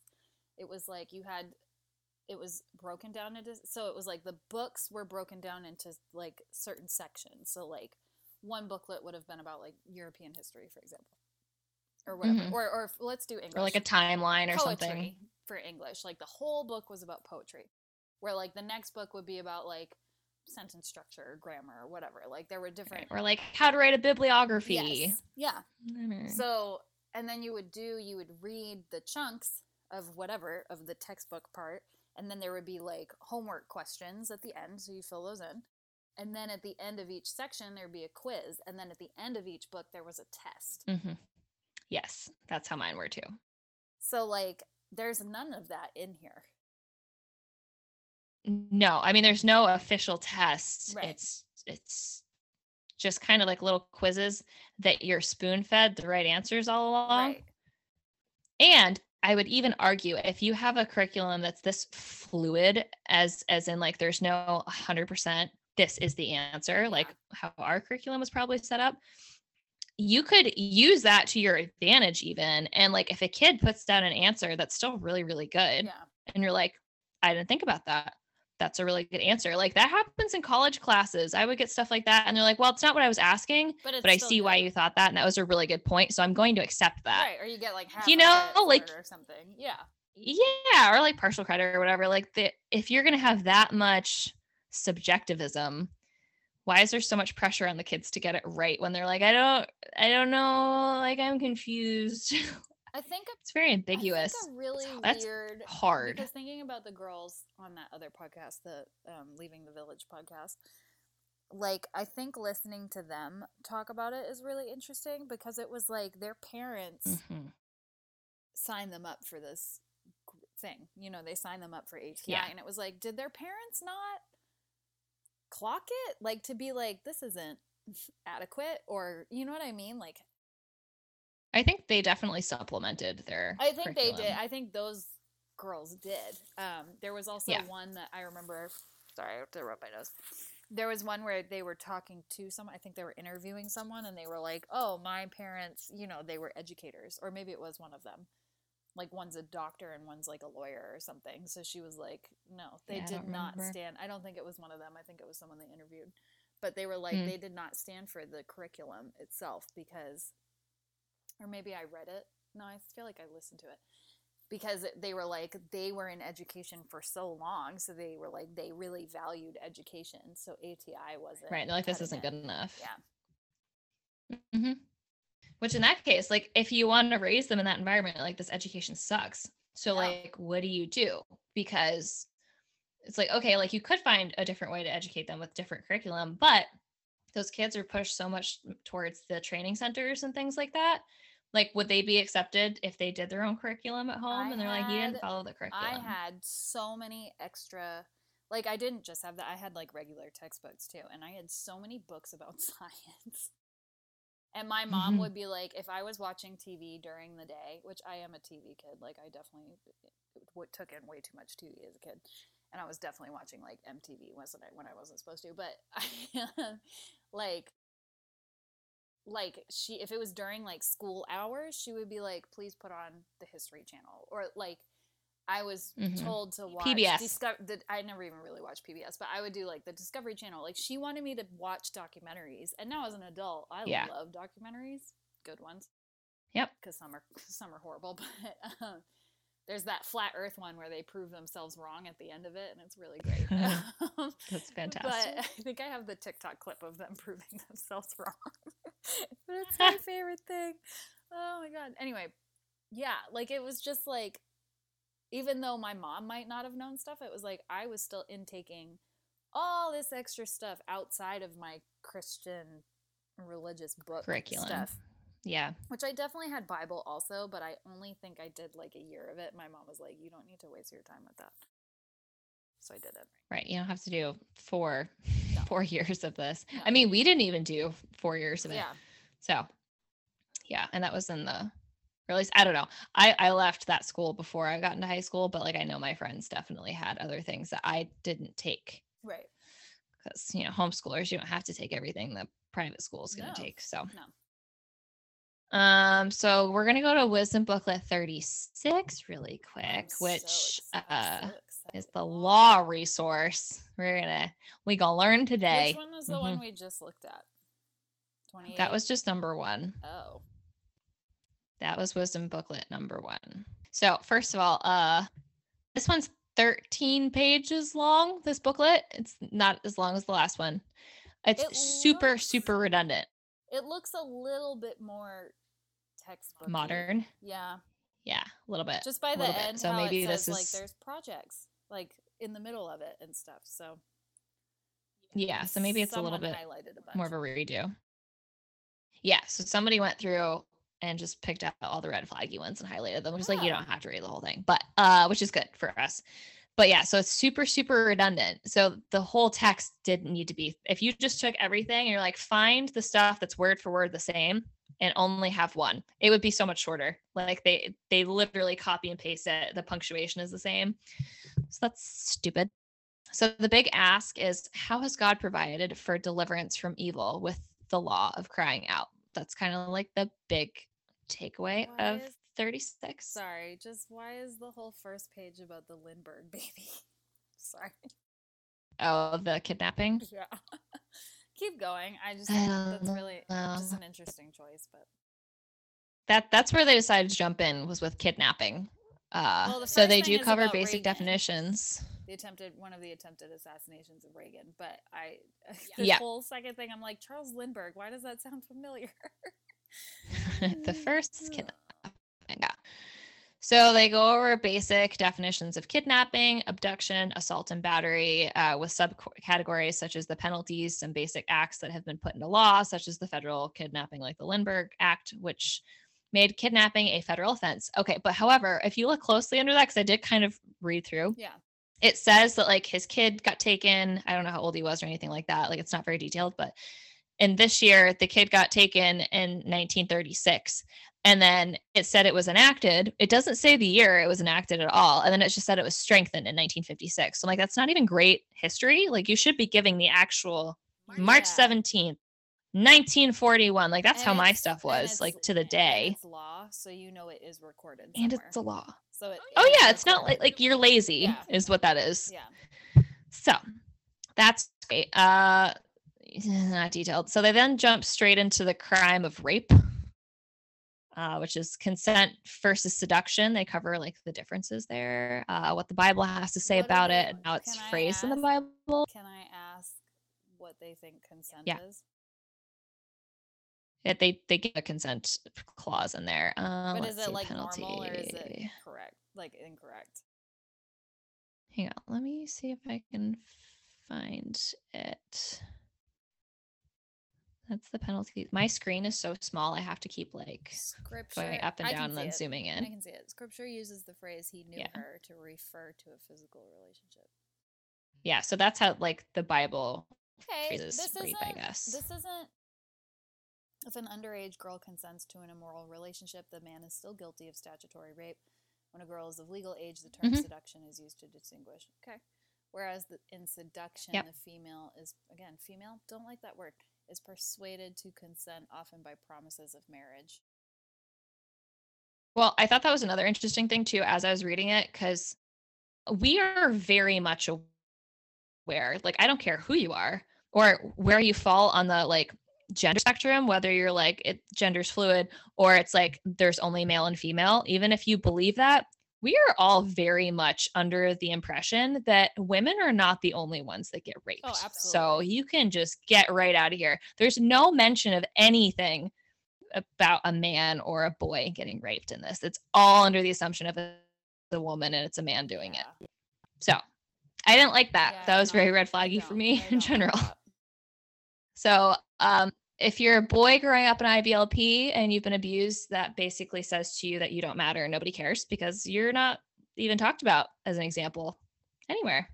It was like you had it was broken down into so it was like the books were broken down into like certain sections. So like one booklet would have been about like European history, for example. Or whatever. Mhm. Or or let's do English. or like a timeline or poetry something for English. Like the whole book was about poetry. Where like the next book would be about like sentence structure or grammar or whatever. Like there were different or like how to write a bibliography Yes. Yeah. Mm. So, and then you would do, you would read the chunks of whatever, of the textbook part, and then there would be like homework questions at the end, so you fill those in. And then at the end of each section, there'd be a quiz. And then at the end of each book, there was a test. Mhm. Yes that's how mine were too So, like, there's none of that in here. No, I mean there's no official test. Right. It's it's just kind of like little quizzes that you're spoon fed the right answers all along. right. And I would even argue if you have a curriculum that's this fluid as as in like there's no 100% this is the answer like how our curriculum was probably set up you could use that to your advantage even and like if a kid puts down an answer that's still really really good Yeah. and you're like, I didn't think about that. That's a really good answer. Like that happens in college classes. I would get stuff like that. And they're like, well, it's not what I was asking, But, but I see why you thought that. And that was a really good point. So I'm going to accept that. Right. Or you get like half You know, like- or something. Yeah. Yeah. Or like partial credit or whatever. Like the, if you're going to have that much subjectivism, why is there so much pressure on the kids to get it right when they're like, I don't, I don't know. Like I'm confused. I think a it's very ambiguous. a really that's weird hard. Because thinking about the girls on that other podcast, the um, Leaving the Village podcast, like I think listening to them talk about it is really interesting because it was like their parents mm-hmm. signed them up for this thing. You know, they signed them up for ATI, Yeah. and it was like, did their parents not clock it? Like to be like, this isn't adequate, or you know what I mean? Like I think they definitely supplemented their. I think they did. I think those girls did. Um, there was also Yeah. one that I remember. Sorry, I have to rub my nose. There was one where they were talking to someone. I think they were interviewing someone, and they were like, "Oh, my parents, you know, they were educators, or maybe it was one of them. Like one's a doctor and one's like a lawyer or something." So she was like, "No, they Yeah, did don't remember. stand." I don't think it was one of them. I think it was someone they interviewed, but they were like, Hmm. they did not stand for the curriculum itself because or maybe I read it. No, I feel like I listened to it because they were like they were in education for so long, so they were like they really valued education. So ATI wasn't Right. They're like, this isn't good enough. Yeah, hmm Which in that case, like if you want to raise them in that environment, like this education sucks. So Yeah. like, what do you do? Because it's like, okay, like you could find a different way to educate them with different curriculum, but those kids are pushed so much towards the training centers and things like that. Like, would they be accepted if they did their own curriculum at home? I and they're like, you didn't follow the curriculum. I had so many extra. Like I didn't just have that. I had like regular textbooks too, and I had so many books about science. And my mom Mhm. would be like, if I was watching TV during the day, which I am a TV kid, like I definitely took in way too much TV as a kid, and I was definitely watching like MTV wasn't I when I wasn't supposed to, but I, like like she if it was during like school hours, she would be like, please put on the History Channel or like. I was Mhm. told to watch PBS. Disco- the, I never even really watched PBS, but I would do like the Discovery Channel. Like she wanted me to watch documentaries, and now as an adult, I Yeah. love documentaries, good ones. Yep. Because some are some are horrible, but um, there's that flat Earth one where they prove themselves wrong at the end of it, and it's really great. Um, That's But fantastic. I think I have the TikTok clip of them proving themselves wrong. but it's my favorite thing. Oh my god. Anyway, yeah, like it was just like even though my mom might not have known stuff, it was like I was still intaking all this extra stuff outside of my Christian religious book Curriculum. stuff. Yeah. Which I definitely had Bible also, but I only think I did like a year of it. My mom was like, "You don't need to waste your time with that," so I did it. Right. You don't have to do four No. four years of this. No. I mean, we didn't even do four years of it. Yeah, So yeah, and that was in the or at least I don't know. I I left that school before I got into high school, but like I know my friends definitely had other things that I didn't take right. because you know homeschoolers you don't have to take everything the private school is going No. to take. So No. um, so we're gonna go to Wisdom Booklet thirty six really I'm quick, so which uh so is the law resource. We're gonna we gonna learn today. Which one was the one we just looked at? That was just number one. Oh. That was wisdom booklet number one. So first of all, uh this one's 13 pages long, this booklet. It's not as long as the last one. It's It super, looks- super redundant. It looks a little bit more textbook Modern. Yeah. Yeah, a little bit. Just by the end, So maybe it this says like there's projects like in the middle of it and stuff. So yeah, so maybe it's a little bit a more of a redo. Yeah, so somebody went through and just picked out all the red flaggy ones and highlighted them, which is like you Oh. don't have to read the whole thing, but uh, which is good for us. But yeah, so it's super, super redundant. So the whole text didn't need to be. If you just took everything and you're like, find the stuff that's word for word the same and only have one, it would be so much shorter. Like they they literally copy and paste it. The punctuation is the same. So that's stupid. So the big ask is how has God provided for deliverance from evil with the law of crying out? That's kind of like the big takeaway Why of is- 36. Sorry, just why is the whole first page about the Lindbergh baby? Sorry. Oh, the kidnapping. Yeah. Keep going. I just I that's really just an interesting choice, but That that's where they decided to jump in was with kidnapping. Uh, Well, the so they do cover basic Reagan. definitions. the attempted one of the attempted assassinations of Reagan. But I this Yeah. whole second thing, I'm like Charles Lindbergh. Why does that sound familiar? The first is kidnapping. Yeah. So they go over basic definitions of kidnapping, abduction, assault, and battery, uh, with subcategories such as the penalties, some basic acts that have been put into law, such as the federal kidnapping, like the Lindbergh Act, which made kidnapping a federal offense. Okay, but however, if you look closely under that, because I did kind of read through, yeah. it says that like his kid got taken. I don't know how old he was or anything like that. Like it's not very detailed, but in this year, the kid got taken in 1936. And then it said it was enacted. It doesn't say the year it was enacted at all. And then it just said it was strengthened in 1956. So I'm like, that's not even great history. Like you should be giving the actual March Yeah. 17th, 1941. Like that's And how my stuff was, like to the day. It's law, so you know it is recorded. And it's a law. So it Oh yeah, it's not like like you're lazy Yeah. is what that is. yeah. So that's great. Uh not detailed. So they then jump straight into the crime of rape. Uh, which is consent versus seduction. They cover like the differences there, uh, what the Bible has to say What about it, and how it's phrased in the? Bible. Can I ask what they think consent Yeah. is? It, they they get a consent clause in there. Um, But is it see, like normal or is it penalty. correct? Like incorrect? Hang on, let me see if I can find it. That's the penalty. My screen is so small, I have to keep like Scripture. going up and down and then it. zooming in. I can see it. Scripture uses the phrase "he knew Yeah. her" to refer to a physical relationship. Yeah, so that's how like the Bible Okay, phrases this read, isn't. I guess. This isn't If an underage girl consents to an immoral relationship, the man is still guilty of statutory rape. When a girl is of legal age, the term Mhm. seduction is used to distinguish. Okay. Whereas the, in seduction, Yep. the female is, again, female, don't like that word, is persuaded to consent often by promises of marriage. Well, I thought that was another interesting thing too as I was reading it because we are very much aware. Like, I don't care who you are or where you fall on the like gender spectrum, whether you're like it gender's fluid or it's like there's only male and female. Even if you believe that, we are all very much under the impression that women are not the only ones that get raped. So absolutely. you can just get right out of here. There's no mention of anything about a man or a boy getting raped in this. It's all under the assumption of a, the woman and it's a man doing it. So I didn't like that. Yeah, that was very red flaggy for me in general. So um, if you're a boy growing up in IBLP and you've been abused, that basically says to you that you don't matter and nobody cares because you're not even talked about as an example anywhere.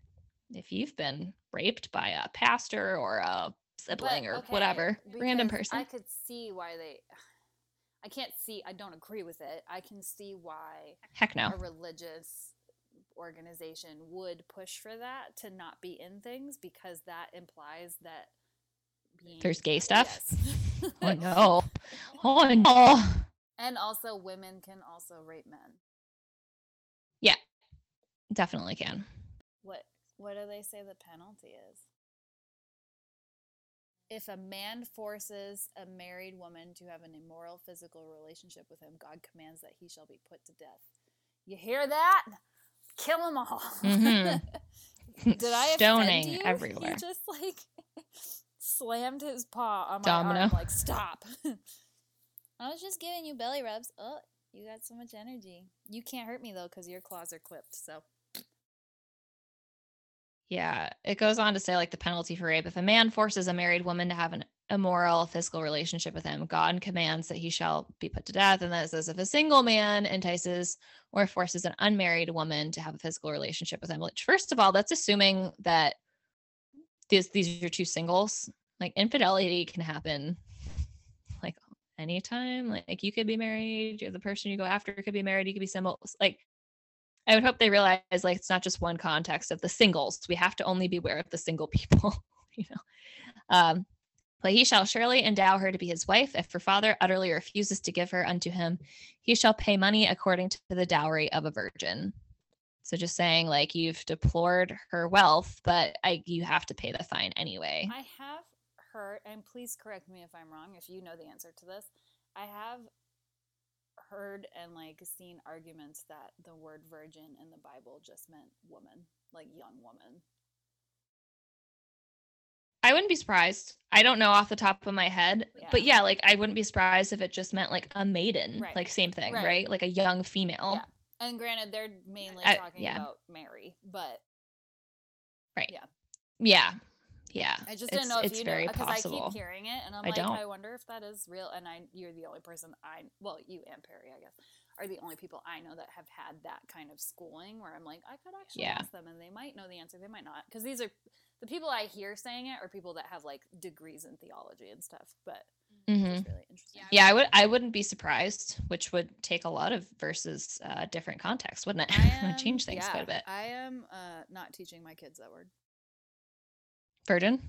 If you've been raped by a pastor or a sibling But, or okay, whatever, random person. I could see why they. I can't see. I don't agree with it. I can see why Heck no. a religious organization would push for that to not be in things because that implies that being There's gay stuff? Yes. Oh no. Oh no. and also, women can also rape men. Yeah, definitely can. What what do they say the penalty is? If a man forces a married woman to have an immoral physical relationship with him, God commands that he shall be put to death. You hear that? Kill them all. Mhm. Did I Stoning you? everywhere. He just like slammed his paw on my Domino. arm, like stop. I was just giving you belly rubs. Oh, you got so much energy. You can't hurt me though, because your claws are clipped. So Yeah, it goes on to say like the penalty for rape. If a man forces a married woman to have an immoral physical relationship with him, God commands that he shall be put to death. And then it says if a single man entices or forces an unmarried woman to have a physical relationship with him, which first of all, that's assuming that these these are two singles. Like infidelity can happen like anytime. Like you could be married, the person you go after could be married, you could be single. Like I would hope they realize like it's not just one context of the singles. We have to only beware of the single people, you know. Um, but he shall surely endow her to be his wife. If her father utterly refuses to give her unto him, he shall pay money according to the dowry of a virgin. So just saying, like you've deplored her wealth, but I you have to pay the fine anyway. I have heard, and please correct me if I'm wrong, if you know the answer to this. I have heard and like seen arguments that the word virgin in the Bible just meant woman, like young woman. I wouldn't be surprised. I don't know off the top of my head, but Yeah. yeah, like I wouldn't be surprised if it just meant like a maiden, Right. like same thing, Right. right? Like a young female. Yeah. And granted, they're mainly I- talking yeah. about Mary, but Right. Yeah. Yeah. Yeah. I just it's, didn't know if it's you know very because I keep hearing it, and I'm I like, don't. I wonder if that is real. And I, you're the only person I, well, you and Perry, I guess, are the only people I know that have had that kind of schooling where I'm like, I could actually Yeah. ask them, and they might know the answer, they might not, because these are the people I hear saying it are people that have like degrees in theology and stuff. But Mhm. it's really interesting. Yeah, I would I wouldn't be surprised, which would take a lot of versus uh different context, wouldn't it? I would am- change things quite a bit. I am uh, not teaching my kids that word. Virgin?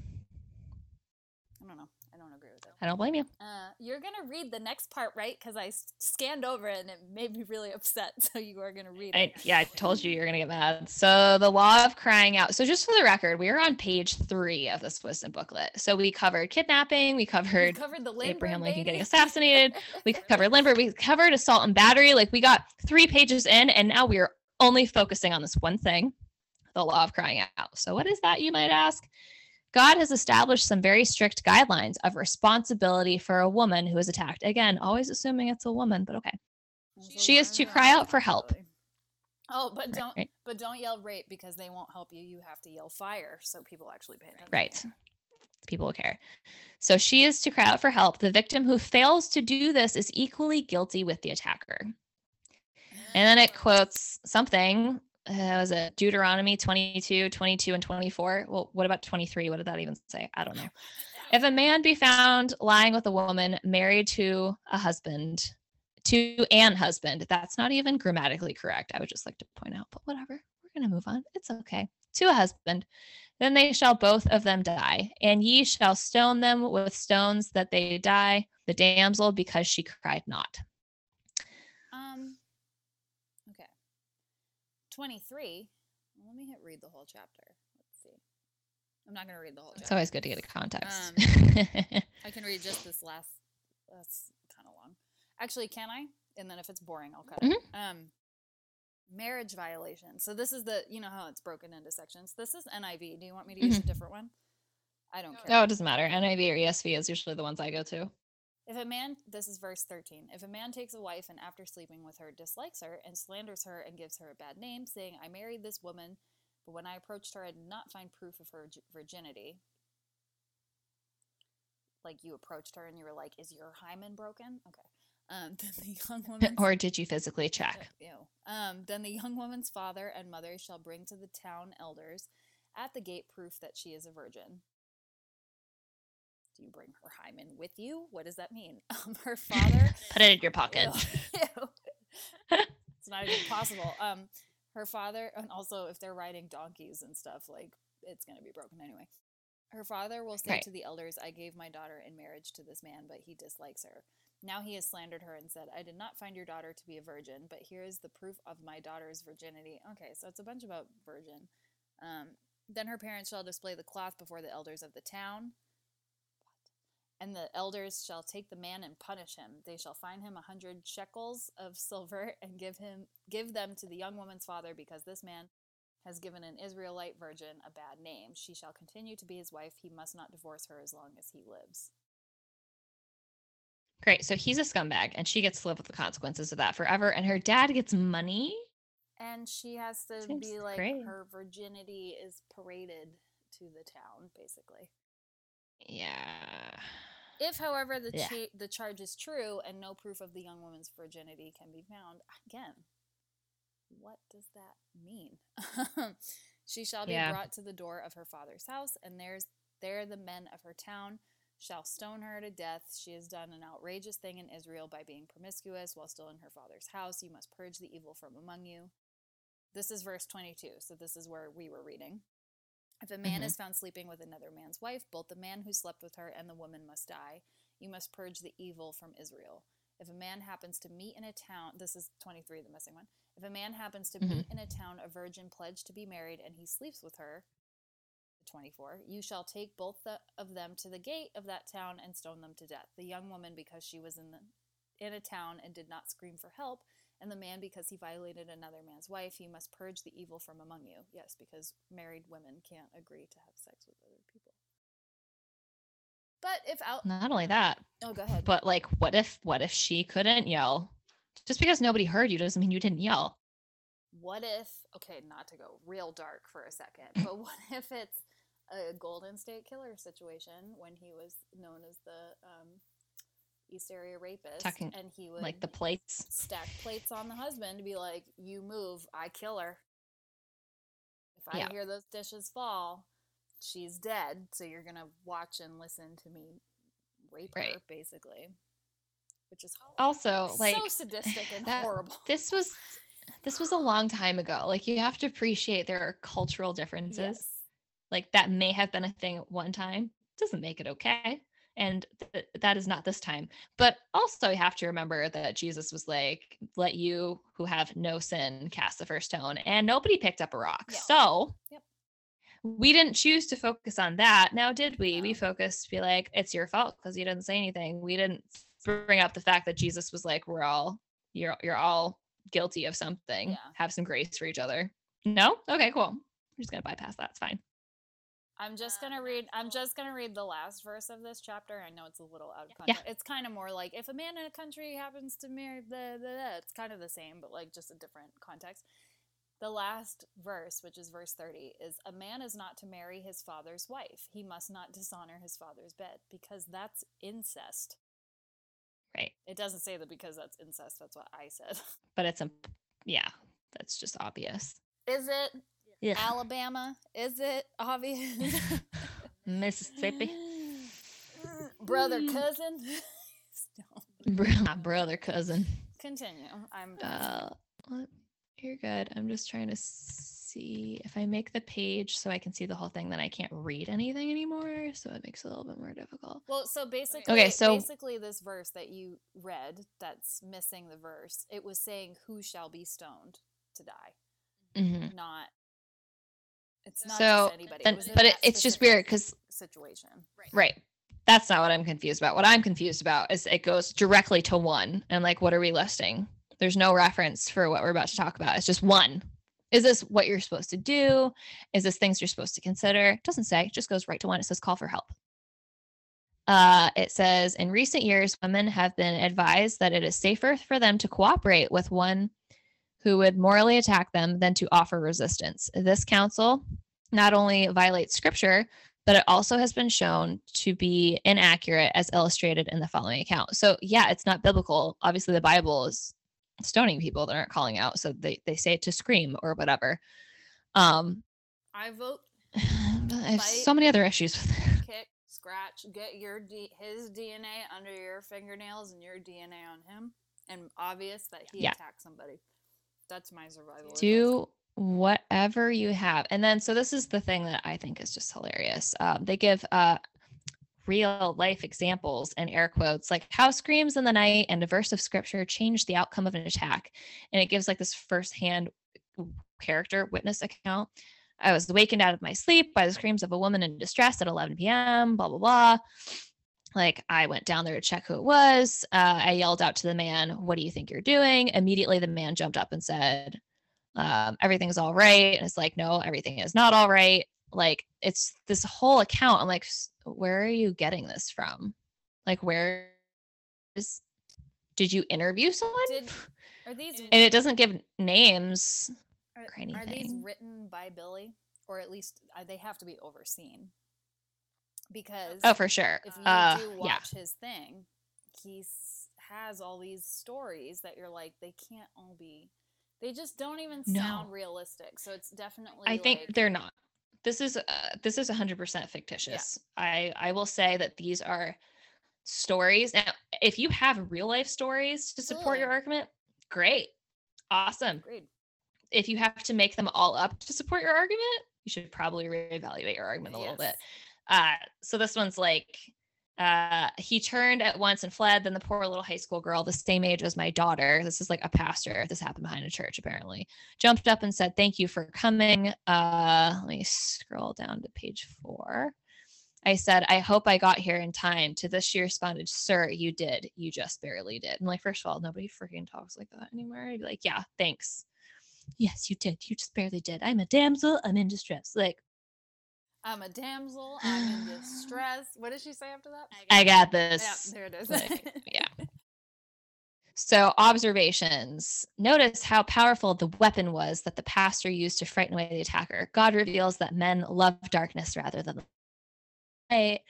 I don't know. I don't agree with it. I don't blame you. Uh, you're gonna read the next part, right? Because I scanned over it and it made me really upset. So you are gonna read I, it. yeah, I told you you're gonna get mad. So the law of crying out. So just for the record, we are on page three of this wisdom booklet. So we covered kidnapping, we We covered covered the Lindbergh Abraham Lincoln getting assassinated. We covered Lindbergh. We covered assault and battery. Like we got three pages in, and now we are only focusing on this one thing the law of crying out. So, what is that, you might ask? God has established some very strict guidelines of responsibility for a woman who is attacked. Again, always assuming it's a woman, but okay. She is to cry out for help. Oh, but don't right. but don't yell rape because they won't help you. You have to yell fire so people actually pay attention. Right. People will care. So she is to cry out for help. The victim who fails to do this is equally guilty with the attacker. And then it ah. quotes something uh, was it Deuteronomy 22, 22, and 24? Well, what about 23? What did that even say? I don't know. If a man be found lying with a woman married to a husband, to an husband, that's not even grammatically correct. I would just like to point out, but whatever. We're going to move on. It's okay. To a husband, then they shall both of them die, and ye shall stone them with stones that they die, the damsel because she cried not. Um. Okay. Twenty-three. Let me hit read the whole chapter. Let's see. I'm not gonna read the whole It's always good to get a context. Um, I can read just this last. That's kind of long. Actually, can I? And then if it's boring, I'll cut it. Mm-hmm. Um, marriage violation. So this is the you know how it's broken into sections. This is NIV. Do you want me to use a mm-hmm. different one? I don't care. no, it doesn't matter. NIV or ESV is usually the ones I go to. If a man, this is verse 13. If a man takes a wife and after sleeping with her dislikes her and slanders her and gives her a bad name, saying, I married this woman, but when I approached her, I did not find proof of her virginity. Like you approached her and you were like, Is your hymen broken? Okay. Um, then the young woman. or did you physically check? Ew. Um, then the young woman's father and mother shall bring to the town elders at the gate proof that she is a virgin. Do you bring her hymen with you? What does that mean? Um, her father. Put it in your pocket. Ew. Ew. it's not even possible. Um, her father, and also if they're riding donkeys and stuff, like it's gonna be broken anyway. Her father will say Right. to the elders, I gave my daughter in marriage to this man, but he dislikes her. Now he has slandered her and said, I did not find your daughter to be a virgin, but here is the proof of my daughter's virginity. Okay, so it's a bunch about virgin. Um, then her parents shall display the cloth before the elders of the town. And the elders shall take the man and punish him. They shall fine him a hundred shekels of silver and give him give them to the young woman's father, because this man has given an Israelite virgin a bad name. She shall continue to be his wife. He must not divorce her as long as he lives. Great. So he's a scumbag and she gets to live with the consequences of that forever. And her dad gets money. And she has to Seems be like great. her virginity is paraded to the town, basically. Yeah. If, however, the Yeah. cha- the charge is true and no proof of the young woman's virginity can be found, again, what does that mean? she shall be Yeah. brought to the door of her father's house, and there's there the men of her town shall stone her to death. She has done an outrageous thing in Israel by being promiscuous while still in her father's house. You must purge the evil from among you. This is verse 22, so this is where we were reading. If a man Mhm. is found sleeping with another man's wife, both the man who slept with her and the woman must die. You must purge the evil from Israel. If a man happens to meet in a town, this is 23, the missing one. If a man happens to Mhm. meet in a town a virgin pledged to be married and he sleeps with her, 24, you shall take both the, of them to the gate of that town and stone them to death. The young woman because she was in the in a town and did not scream for help, and the man because he violated another man's wife, you must purge the evil from among you. Yes, because married women can't agree to have sex with other people. But if out Not only that, Oh, go ahead. but like, what if, what if she couldn't yell? Just because nobody heard you doesn't mean you didn't yell. what if okay not to go real dark for a second but what if it's a golden state killer situation when he was known as the um, east area rapist Talking and he would Like the plates. stack plates on the husband to be like you move i kill her if i Yeah. hear those dishes fall she's dead so you're gonna watch and listen to me rape her basically which is Also, like, so sadistic and that- horrible this was, this was a long time ago. Like, you have to appreciate there are cultural differences. yes like that may have been a thing at one time doesn't make it okay and th- that is not this time. But also you have to remember that jesus was like let you who have no sin cast the first stone and nobody picked up a rock. Yeah. so Yep. we didn't choose to focus on that. Now did we? We focused be like it's your fault because you didn't say anything. We didn't bring up the fact that jesus was like we're all you're you're all guilty of something. Yeah. have some grace for each other. No? Okay cool. I'm just gonna bypass that. It's fine I'm just um, gonna read. I'm just gonna read the last verse of this chapter. I know it's a little out of context. Yeah. context. It's kind of more like if a man in a country happens to marry the, the, it's kind of the same, but like just a different context. The last verse, which is verse 30, is a man is not to marry his father's wife. He must not dishonor his father's bed because that's incest. right It doesn't say that because that's incest. That's what I said. but it's a yeah that's just obvious Is it Yeah. Alabama? Is it obvious? Mississippi. Brother, Mm. cousin? My brother cousin. Continue. I'm done. Uh, you're good. I'm just trying to see if I make the page so I can see the whole thing. Then I can't read anything anymore, so it makes it a little bit more difficult. Well, so basically, okay, so- basically, this verse that you read, that's missing the verse. It was saying, "Who shall be stoned to die?" hmm Not. It's not So, anybody. then- it but it, it's just weird because situation. right, that's not what I'm confused about. What I'm confused about is it goes directly to one, and like, what are we listing? There's no reference for what we're about to talk about. It's just one. Is this what you're supposed to do? Is this things you're supposed to consider? It doesn't say. It just goes right to one. It says call for help. Uh, it says in recent years, women have been advised that it is safer for them to cooperate with one who would morally attack them than to offer resistance. This counsel not only violates scripture, but it also has been shown to be inaccurate as illustrated in the following account. So, yeah, it's not biblical. Obviously, the Bible is stoning people that aren't calling out. So they, they say it to scream or whatever. Um, I vote I have so many other issues with it. kick, scratch, get your D- his DNA under your fingernails and your DNA on him, and obvious that he Yeah. attacked somebody. That's my survival. do whatever you have. And then so this is the thing that i think is just hilarious um, they give uh real life examples and air quotes like how screams in the night and a verse of scripture change the outcome of an attack. And it gives like this firsthand character witness account. I was awakened out of my sleep by the screams of a woman in distress at 11 p.m blah blah blah like i went down there to check who it was uh, i yelled out to the man what do you think you're doing immediately the man jumped up and said um, everything's all right. And it's like, no, everything is not all right. Like, it's this whole account. I'm like, where are you getting this from? Like, where is, did you interview someone? Did are these and it doesn't give names. are, or are these anything. written by Billy, or at least uh, they have to be overseen? Because Oh, for sure. if you Uh, do yeah. watch his thing, he has all these stories that you're like, they can't all be. They just don't even sound No. realistic. So it's definitely. I think they're not. This is uh, this is 100% fictitious. I I will say that these are stories. Now, if you have real life stories to support your argument, great. Awesome. Agreed. if you have to make them all up to support your argument, you should probably reevaluate your argument a little bit. Uh, so this one's like, uh, he turned at once and fled. Then the poor little high school girl, the same age as my daughter, this is like a pastor. This happened behind a church, apparently, jumped up and said, "Thank you for coming." Uh, let me scroll down to page four. I said, I hope I got here in time. To this, she responded, Sir, you did. You just barely did. I'm like, first of all, nobody freaking talks like that anymore. I'd be like, Yeah, thanks. Yes, you did. You just barely did. I'm a damsel. I'm in distress. Like, I'm a damsel. I'm in distress. What did she say after that? I got Yeah, this. there it is. like, yeah. So, observations. Notice how powerful the weapon was that the pastor used to frighten away the attacker. God reveals that men love darkness rather than light.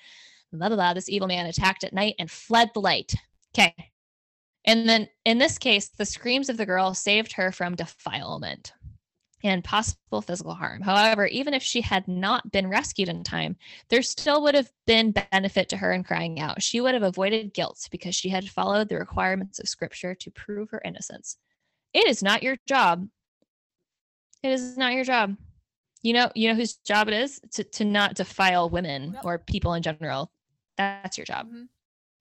Blah, blah, blah. This evil man attacked at night and fled the light. Okay. And then in this case, the screams of the girl saved her from defilement and possible physical harm. However, even if she had not been rescued in time, there still would have been benefit to her in crying out. She would have avoided guilt because she had followed the requirements of scripture to prove her innocence. It is not your job. It is not your job. You know, you know whose job it is to, to not defile women Yep. or people in general. That's your job. Mhm.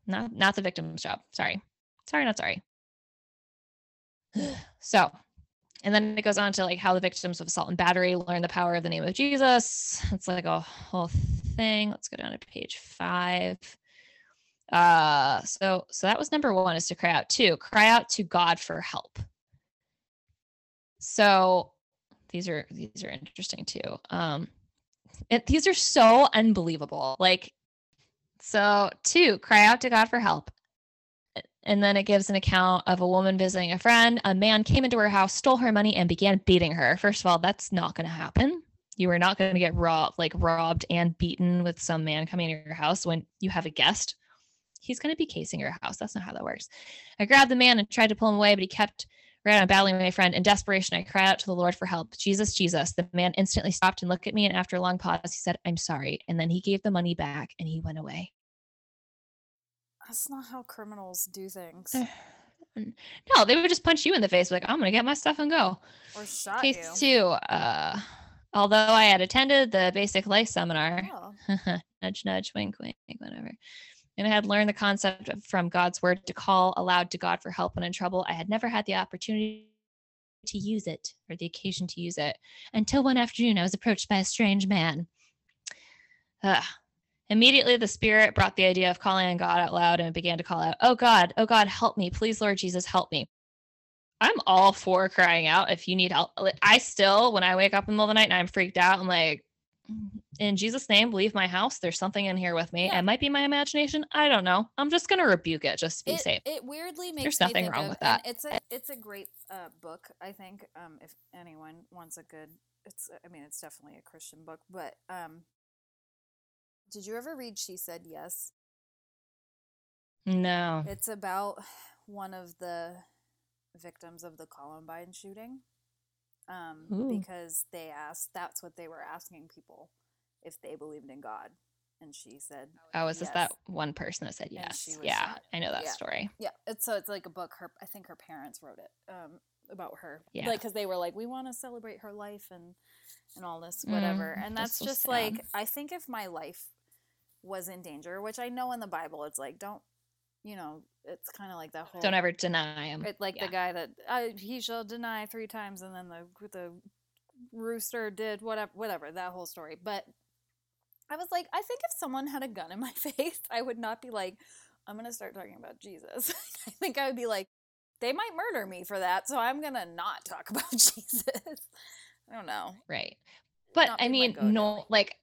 Not not the victim's job. Sorry. Sorry, not sorry. so and then it goes on to like how the victims of assault and battery learn the power of the name of Jesus. It's like a whole thing. Let's go down to page five. Uh so so that was number one is to cry out. Two, cry out to God for help. So these are these are interesting too. Um it, these are so unbelievable. Like so two, cry out to God for help. And then it gives an account of a woman visiting a friend. A man came into her house, stole her money, and began beating her. First of all, that's not going to happen. You are not going to get robbed, like robbed and beaten with some man coming into your house when you have a guest. He's going to be casing your house. That's not how that works. I grabbed the man and tried to pull him away, but he kept Right, I'm battling my friend. In desperation, I cried out to the Lord for help. Jesus, Jesus. The man instantly stopped and looked at me, and after a long pause, he said, I'm sorry. And then he gave the money back and he went away. That's not how criminals do things. No, they would just punch you in the face, like, I'm going to get my stuff and go. Or shot Case you. two. Uh, although I had attended the basic life seminar, Oh. nudge, nudge, wink, wink, whatever. And I had learned the concept from God's word to call aloud to God for help when in trouble. I had never had the opportunity to use it or the occasion to use it until one afternoon I was approached by a strange man. Ugh. Immediately, the Spirit brought the idea of calling on God out loud and began to call out, Oh God, oh God, help me. Please, Lord Jesus, help me. I'm all for crying out if you need help. I still, when I wake up in the middle of the night and I'm freaked out, I'm like, in Jesus' name, leave my house. There's something in here with me. Yeah. It might be my imagination. I don't know. I'm just gonna rebuke it just to be it, safe. it weirdly makes There's me nothing think wrong of- with that. It's a it's a great uh, book. I think um, if anyone wants a good, it's I mean it's definitely a Christian book. But um, did you ever read She Said Yes? No. It's about one of the victims of the Columbine shooting. Um, Ooh. because they asked, that's what they were asking people if they believed in God. And she said, Oh, is this yes. that one person that said yes? Yeah, shot. I know that Yeah. story. Yeah, it's so it's like a book. Her, I think her parents wrote it um, about her. Yeah. like because they were like, we want to celebrate her life and and all this, whatever. Mm, and that's that's so just sad. like, I think if my life was in danger, which I know in the Bible, it's like, don't, you know, it's kind of like that whole. Don't ever deny him. It, like yeah. the guy that uh, he shall deny three times, and then the the rooster did whatever, whatever that whole story. But I was like, I think if someone had a gun in my face, I would not be like, I'm gonna start talking about Jesus. I think I would be like, they might murder me for that, so I'm gonna not talk about Jesus. I don't know. Right. But I mean, no, like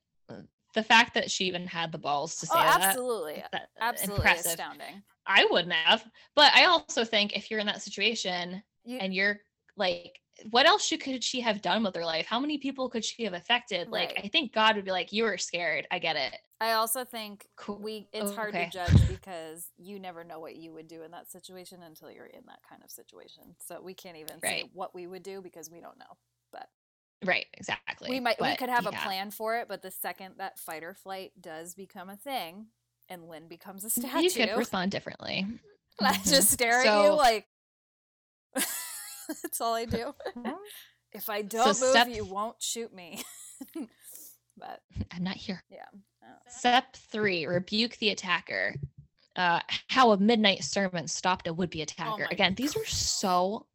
the fact that she even had the balls to oh, say Oh, that, absolutely, that- uh, absolutely impressive. astounding. I wouldn't have. But I also think if you're in that situation You, and you're like, what else could she have done with her life? How many people could she have affected? Like, I think God would be like, you were scared. I get it. I also think Cool. we it's Oh, hard okay. to judge because you never know what you would do in that situation until you're in that kind of situation. So we can't even say what we would do because we don't know. But Right. Exactly. we might we could have a plan for it, but the second that fight or flight does become a thing and Lynn becomes a statue, You could respond differently. I Mhm. just stare at you like that's all I do. if I don't move, step- you won't shoot me. but I'm not here. yeah. uh, Step three, rebuke the attacker. Uh, how a midnight sermon stopped a would-be attacker. Oh Again, these are so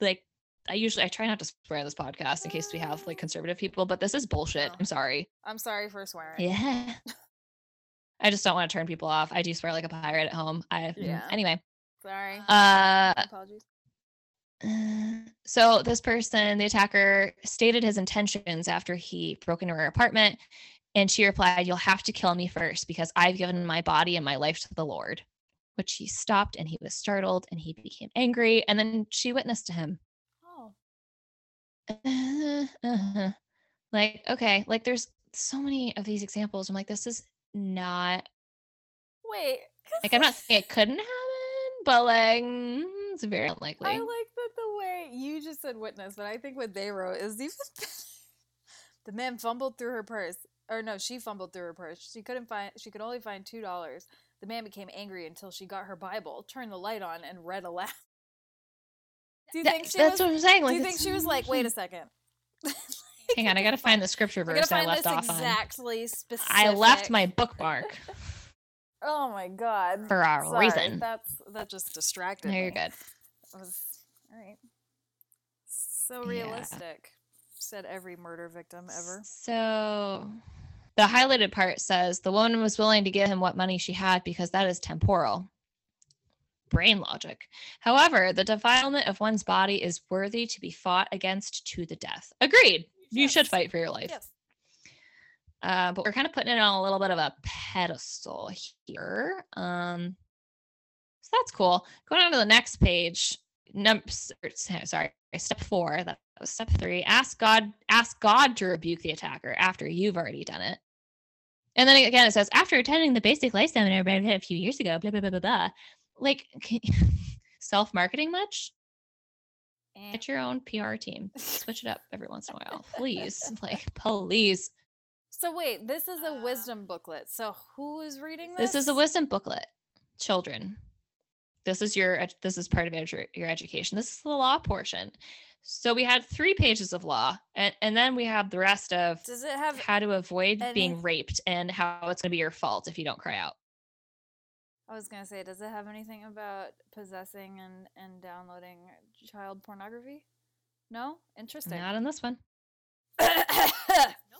like I usually I try not to swear on this podcast in case we have like conservative people, but this is bullshit. Oh. I'm sorry. I'm sorry for swearing. Yeah. I just don't want to turn people off. I do swear like a pirate at home. I mm, Yeah. anyway. Sorry. Uh Apologies. so this person, the attacker, stated his intentions after he broke into her apartment, and she replied, "You'll have to kill me first because I've given my body and my life to the Lord." Which he stopped, and he was startled, and he became angry, and then she witnessed to him. Oh. Uh-huh. Like, okay, like there's so many of these examples. I'm like, this is not Wait. like I'm not saying it couldn't happen, but like mm, it's very unlikely. I like that the way you just said witness, but I think what they wrote is even. The man fumbled through her purse. Or no, she fumbled through her purse. She couldn't find she could only find two dollars. The man became angry until she got her Bible, turned the light on, and read aloud. Do you That- think she that's was what I'm saying. Like, do you think she was like, wait a second? Hang on, I gotta find the scripture verse that I left this off on. exactly specific. I left my bookmark Oh my god. for a Sorry, reason. That's that just distracted No, you're good. I was all right. So Yeah. realistic. Said every murder victim ever. So the highlighted part says the woman was willing to give him what money she had because that is temporal. Brain logic. However, the defilement of one's body is worthy to be fought against to the death. Agreed. You should fight for your life. Yes. Uh, but we're kind of putting it on a little bit of a pedestal here. Um, so that's cool. Going on to the next page. Num- sorry, step four. That was step three. Ask God. Ask God to rebuke the attacker after you've already done it. And then again, it says after attending the basic life seminar a few years ago. Blah blah blah blah blah. Like self marketing much? Eh. Get your own PR team. Switch it up every once in a while, please. Like, please. So wait, this is a Uh, wisdom booklet. So who is reading this? This is a wisdom booklet. Children. This is your this is part of edu- your education. This is the law portion. So we had three pages of law, and, and then we have the rest of Does it have? how to avoid any- being raped and how it's going to be your fault if you don't cry out. I was gonna say, does it have anything about possessing and and downloading child pornography? No, interesting. Not in this one.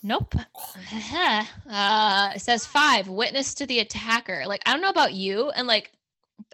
Nope. uh, it says five, witness to the attacker. Like, I don't know about you. And like,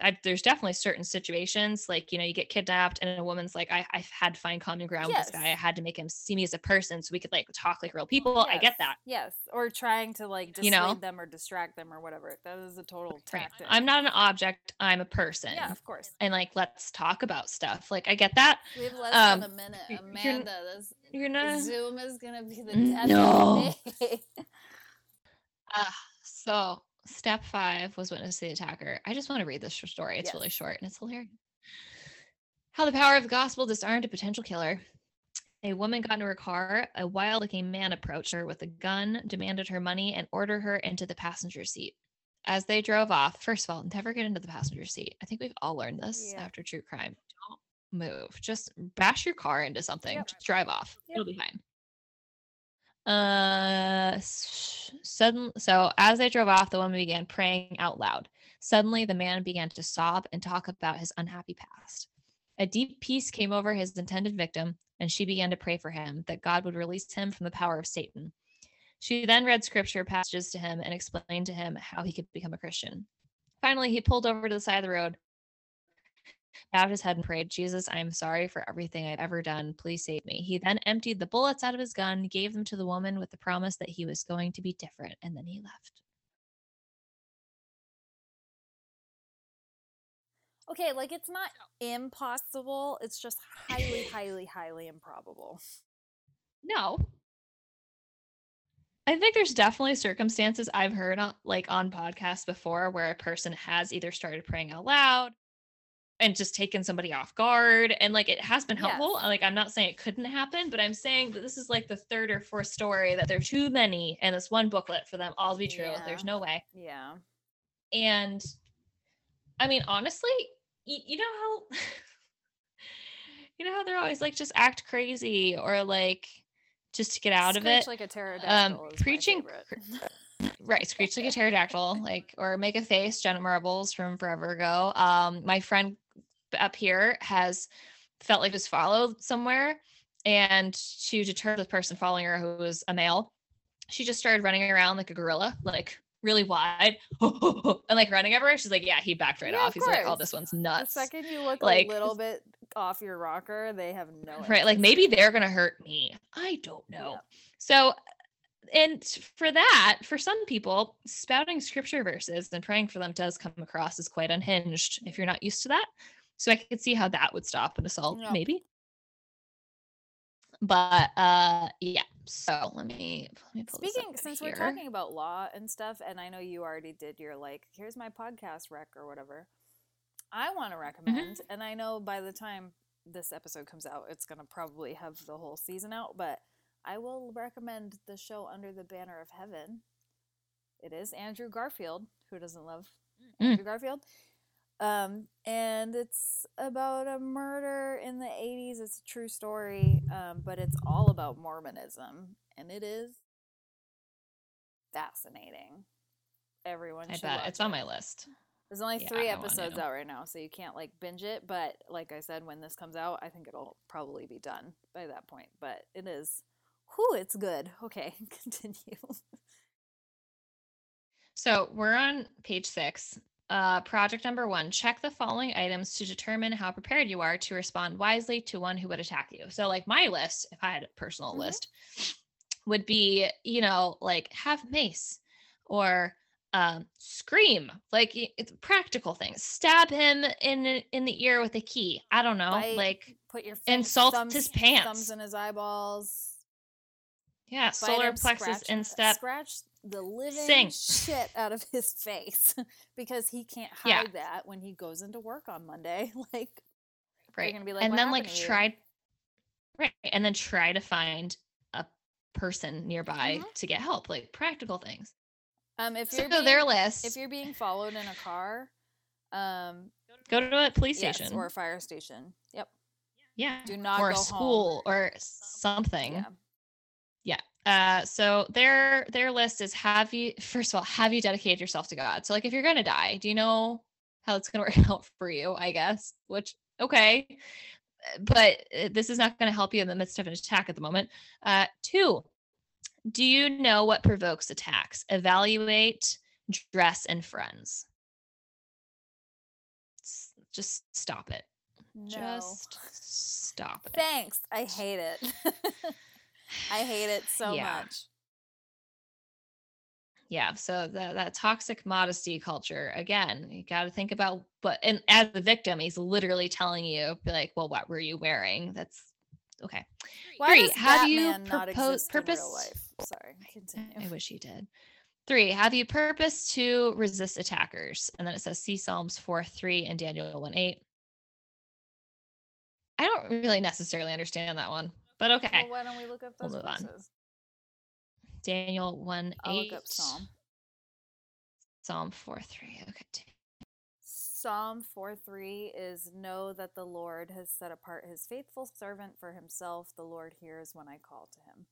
I, there's definitely certain situations, like, you know, you get kidnapped and a woman's like, I, I've had to find common ground with this guy. I had to make him see me as a person so we could like talk like real people. I get that. Yes, or trying to like dissuade You know? them or distract them or whatever. That is a total Right. I'm not an object. I'm a person. Yeah, of course. And like, let's talk about stuff. Like, I get that. We have less Um, than a minute. y- you're Amanda, this You're not. Zoom is gonna be the death no. of me. Uh, so step five was witness to the attacker. I just want to read this story. It's really short and it's hilarious. How the power of the gospel disarmed a potential killer. A woman got into her car. A wild looking man approached her with a gun, demanded her money, and ordered her into the passenger seat. As they drove off, first of all, never get into the passenger seat. I think we've all learned this Yeah. after true crime. Don't move. Just bash your car into something. Yep. Just drive off. Yep. It'll be fine. Uh, suddenly, so as they drove off, the woman began praying out loud. Suddenly, the man began to sob and talk about his unhappy past. A deep peace came over his intended victim, and she began to pray for him that God would release him from the power of Satan. She then read scripture passages to him and explained to him how he could become a Christian. Finally, he pulled over to the side of the road, bowed his head, and prayed, Jesus, I am sorry for everything I've ever done. Please save me. He then emptied the bullets out of his gun, gave them to the woman with the promise that he was going to be different, and then he left. okay, like it's not impossible. It's just highly, highly, highly improbable. No. I think there's definitely circumstances I've heard on, like on podcasts before where a person has either started praying out loud and just taken somebody off guard and like it has been helpful. Yes. Like I'm not saying it couldn't happen, but I'm saying that this is like the third or fourth story that there are too many and this one booklet for them all to be true. There's no way. Yeah. And I mean, honestly, y- you know how you know how they're always like just act crazy or like just to get out of it. Screech like a pterodactyl. is preaching right, screech like a pterodactyl, like or make a face, Jenna Marbles from forever ago. Um, my friend up here has felt like was followed somewhere, and to deter the person following her, who was a male, she just started running around like a gorilla, like really wide, and like running everywhere. She's like, "Yeah, he backed right Yeah, off." of He's like, "Oh, this one's The nuts." second you look Like- a little bit off your rocker, they have no right like maybe they're gonna hurt me i don't know Yeah. so and for that for some people spouting scripture verses and praying for them does come across as quite unhinged if you're not used to that so i could see how that would stop an assault Yeah. maybe but uh yeah so let me, let me pull Speaking, since here. we're talking about law and stuff, and I know you already did your like, here's my podcast rec or whatever. I want Mm-hmm. to recommend, and I know by the time this episode comes out, it's gonna probably have the whole season out, but I will recommend the show Under the Banner of Heaven. It is Andrew Garfield. Who doesn't love Mm. Andrew Garfield? Um, and it's about a murder in the 80s. It's a true story, um, but it's all about Mormonism, and it is fascinating. Everyone i should it's on my list There's only Yeah, three episodes out right now, so you can't like binge it. But like I said, when this comes out, I think it'll probably be done by that point. But it is, whew, it's good. Okay, continue. So we're on page six. Uh, project number one check the following items to determine how prepared you are to respond wisely to one who would attack you. So, like my list, if I had a personal Mhm. list, would be, you know, like have mace or um, scream, like it's practical things. Stab him in in the ear with a key. I don't know, Bite, like Put your Insult thumbs, his thumbs pants. in his eyeballs. Yeah, solar plexus scratch him- instep. Scratch the living Sing. shit out of his face because he can't hide Yeah. that when he goes into work on Monday. like, Right, gonna be like, and then like try Right. And then try to find a person nearby Mhm. to get help, like practical things. Um, if you're being, their list, if you're being followed in a car, um, go to a police yes, station. or a fire station. Yep. yeah. Do not or go a school home. or something. Yeah. Uh, so their their list is have you first of all have you dedicated yourself to God? So like if you're gonna die, do you know how it's gonna work out for you? I guess. Which okay, but uh, this is not gonna help you in the midst of an attack at the moment. Uh, two, do you know what provokes attacks? Evaluate, dress, and friends. Just stop it. No. Just stop it. Thanks. I hate it. I hate it so Yeah. much. Yeah, so that that toxic modesty culture again, you got to think about but and as the victim, he's literally telling you be like, "Well, what were you wearing?" That's okay. Why Three, does have you Batman not propo- exist in purpose- real life? Sorry, continue. I wish he did. Three, have you purpose to resist attackers? And then it says, see Psalms 4 3 and Daniel 1 8. I don't really necessarily understand that one, but okay. Well, why don't we look up We'll those move on. Daniel 1 I'll 8. look up Psalm. Psalm 4 3. Okay. Psalm 4 3 is Know that the Lord has set apart his faithful servant for himself. The Lord hears when I call to him.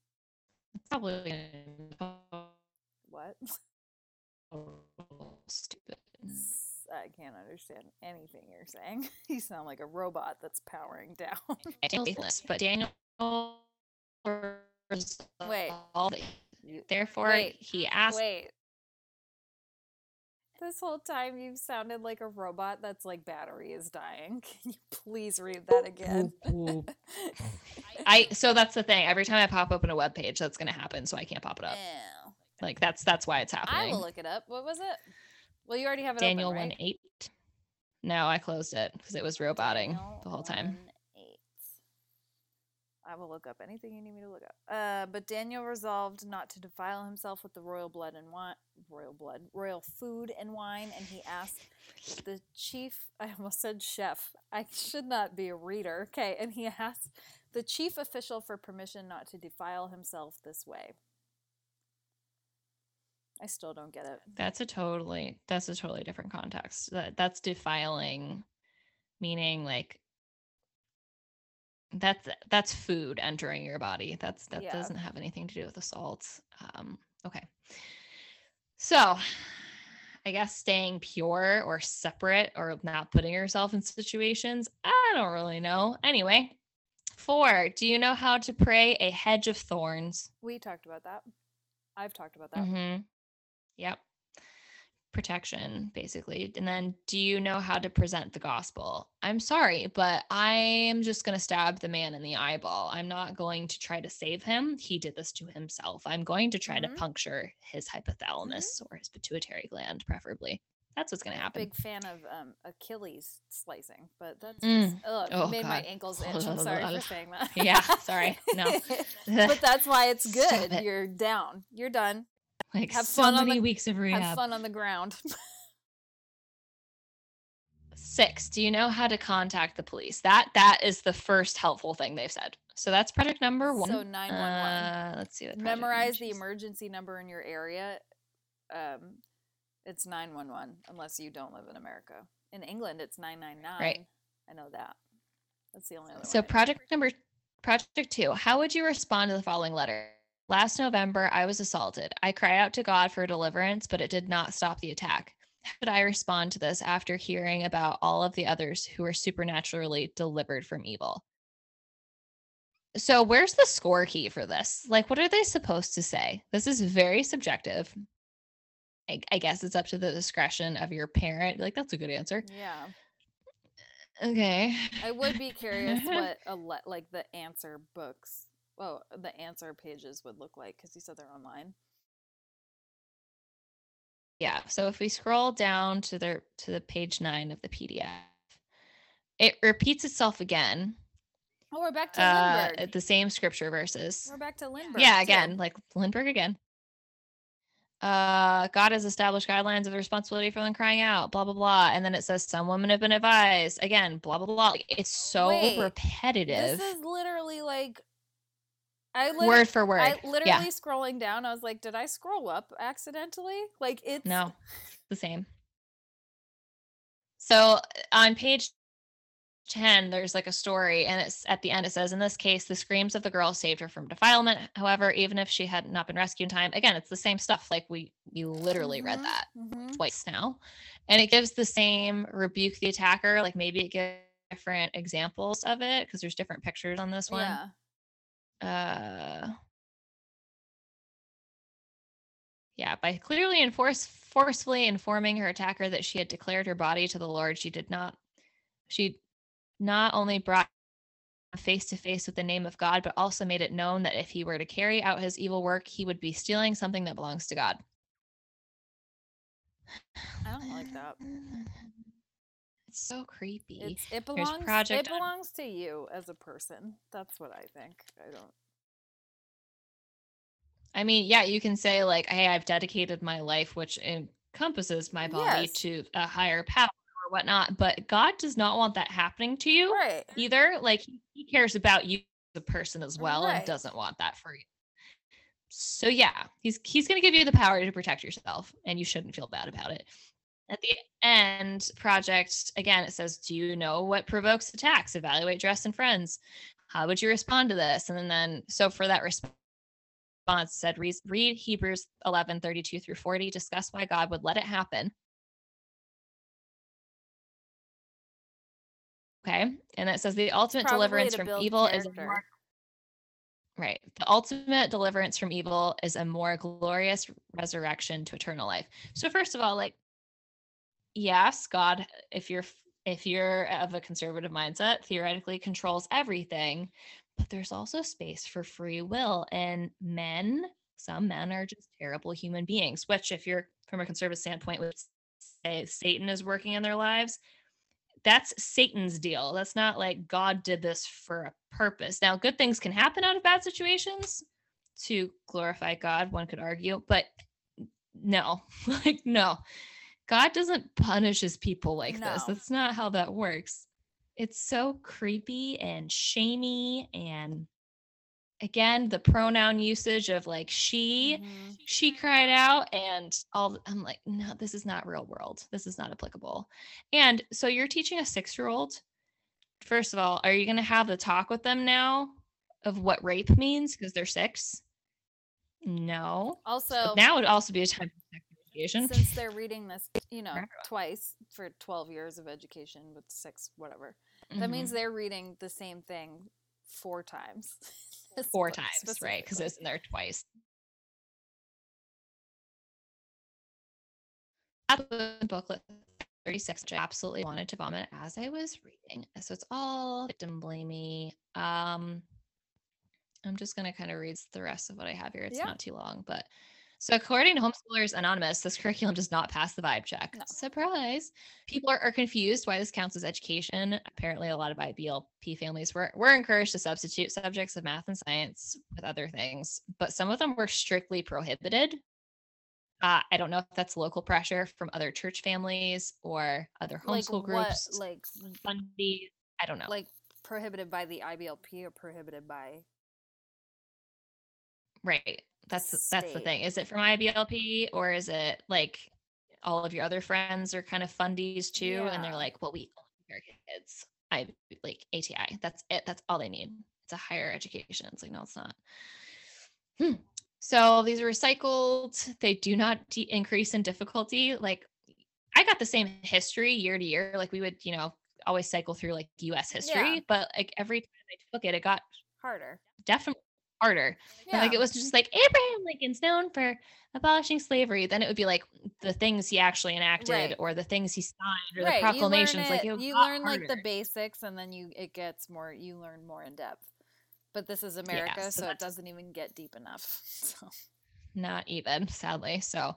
Probably What? stupid. I can't understand anything you're saying. You sound like a robot that's powering down. Daniel's faithless, but Daniel Wait. Therefore, Wait, he asked. Wait. This whole time you've sounded like a robot that's like battery is dying. Can you please read that again? I so that's the thing. Every time I pop open a web page, that's gonna happen. So I can't pop it up. Ew. Like that's that's why it's happening. I will look it up. What was it? Well, you already have it Daniel open, one right? eight. No, I closed it because it was roboting Daniel the whole time. 1:8. I will look up anything you need me to look up. Uh, but Daniel resolved not to defile himself with the royal blood and wine, royal blood, royal food and wine, and he asked the chief. I almost said chef. I should not be a reader. Okay, and he asked the chief official for permission not to defile himself this way. I still don't get it. That's a totally that's a totally different context. That that's defiling, meaning like that's that's food entering your body. That's that Yeah. doesn't have anything to do with assault. Um, okay. So I guess staying pure or separate or not putting yourself in situations. I don't really know. Anyway, four. Do you know how to pray a hedge of thorns? We talked about that. I've talked about that. Mm-hmm. Yep. Protection, basically. And then, do you know how to present the gospel? I'm sorry, but I am just going to stab the man in the eyeball. I'm not going to try to save him. He did this to himself. I'm going to try Mhm. to puncture his hypothalamus or his pituitary gland, preferably. That's what's going to happen. Big fan of um, Achilles slicing, but that's Mm. just, ugh, Oh, made my ankles itch. I'm sorry for saying that. Yeah, sorry. No. but that's why it's good. it. You're down. You're done. Like have so fun on many the- weeks of Have fun on the ground. Six, do you know how to contact the police? That that is the first helpful thing they've said. So that's project number one. So 911. Uh, let's see. What Memorize the emergency number in your area. Um, it's 911 unless you don't live in America. In England, it's 999. Right. I know that. That's the only other So one. Project number project two. How would you respond to the following letter? Last November, I was assaulted. I cried out to God for deliverance, but it did not stop the attack. How did I respond to this after hearing about all of the others who were supernaturally delivered from evil? So, where's the score key for this? Like, what are they supposed to say? This is very subjective. I, I guess it's up to the discretion of your parent. Like, that's a good answer. Yeah. Okay. I would be curious what a le- like the answer books, well, the answer pages would look like because you said they're online. Yeah. So if we scroll down to the to the page nine of the PDF, it repeats itself again. Oh, we're back to Uh, Lindbergh. at the same scripture verses. we're back to Lindbergh. Yeah, too. again, like Lindbergh again. uh, God has established guidelines of the responsibility for them crying out, blah, blah, blah. And then it says some women have been advised. Again, blah, blah, blah. Like, it's so Wait, repetitive. This is literally like I word for word. I literally yeah. scrolling down. I was like, did I scroll up accidentally? Like it's No, the same. So on page 10, there's like a story, and it's at the end, it says, In this case, the screams of the girl saved her from defilement. However, even if she had not been rescued in time, again, it's the same stuff. Like we we literally read Mhm, that mhm. twice now. And it gives the same rebuke the attacker. Like maybe it gives different examples of it because there's different pictures on this one. Yeah. Uh yeah by clearly and force forcefully informing her attacker that she had declared her body to the lord she did not she not only brought face to face with the name of god but also made it known that if he were to carry out his evil work he would be stealing something that belongs to god I don't like that. it's so creepy It's it belongs Project it belongs to you as a person. That's what I think. I don't I mean, yeah, you can say like, "Hey, I've dedicated my life, which encompasses my body, Yes. to a higher power or whatnot." But God does not want that happening to you Right. either. Like, He, cares about you as a person as well, Right. and doesn't want that for you. So yeah, he's he's going to give you the power to protect yourself, and you shouldn't feel bad about it. At the end, project again, it says, "Do you know what provokes attacks? Evaluate dress and friends. How would you respond to this?" And then, so for that response said read, read hebrews 11 32 through 40 discuss why god would let it happen okay and it says the ultimate Probably deliverance from evil is a more right the ultimate deliverance from evil is a more glorious resurrection to eternal life so first of all like yes god if you're if you're of a conservative mindset theoretically controls everything but there's also space for free will and men some men are just terrible human beings which if you're from a conservative standpoint would say satan is working in their lives that's satan's deal. That's not like god did this for a purpose. Now good things can happen out of bad situations to glorify god one could argue but no like no god doesn't punish his people like this. That's not how that works. It's so creepy and shamey and again the pronoun usage of like she Mhm. she cried out and all i'm like no this is not real world. This is not applicable. And so you're teaching a six year old first of all are you going to have the talk with them now of what rape means because they're six? No. Also, So now would also be a time for sex education since they're reading this, you know, twice for 12 years of education with six, whatever, that means Mhm. they're reading the same thing four times. four times right because it's in there twice At the booklet 36 which I absolutely wanted to vomit as I was reading. So it's all victim blamey. Um I'm just gonna kind of read the rest of what I have here. It's Yeah. not too long, but so according to Homeschoolers Anonymous, this curriculum does not pass the vibe check. No. Surprise. People are, are confused why this counts as education. Apparently, a lot of IBLP families were, were encouraged to substitute subjects of math and science with other things, but some of them were strictly prohibited. Uh, I don't know if that's local pressure from other church families or other like homeschool what, groups. like, Fundy, I don't know. like prohibited by the IBLP or prohibited by Right. That's that's the thing. Is it from IBLP or is it like all of your other friends are kind of fundies too? And they're like, well, we our kids. I like ATI. That's it. That's all they need. It's a higher education. It's like, no, it's not. Hmm. So these are recycled. They do not de- increase in difficulty. Like I got the same history year to year. Like we would, you know, always cycle through like US history, Yeah. but like every time I took it, it got harder. definitely harder. And, Like it was just like Abraham Lincoln's known for abolishing slavery. Then it would be like the things he actually enacted Right. or the things he signed or right. the proclamations. You learn, like it, it you learn like the basics, and then you it gets more. You learn more in depth. But this is America, so so, it doesn't even get deep enough. So not even, sadly. So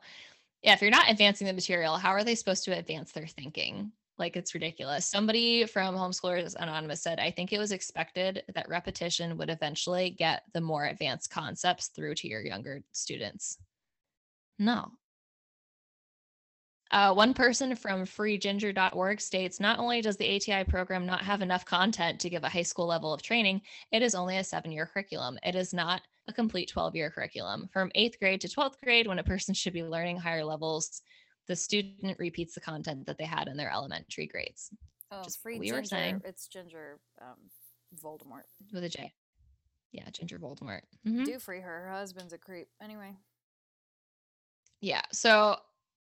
yeah, if you're not advancing the material, how are they supposed to advance their thinking? Like it's ridiculous. Somebody from Homeschoolers Anonymous said, I think it was expected that repetition would eventually get the more advanced concepts through to your younger students. No. Uh, one person from freejinger.org states not only does the ATI program not have enough content to give a high school level of training, it is only a seven year curriculum. It is not a complete 12 year curriculum. From eighth grade to 12th grade, when a person should be learning higher levels, the student repeats the content that they had in their elementary grades Oh, Just free we were ginger. saying. It's Jinger um, Voldemort. with a J. Yeah, Jinger Voldemort. Mhm. Do free her. Her husband's a creep. Anyway. Yeah. So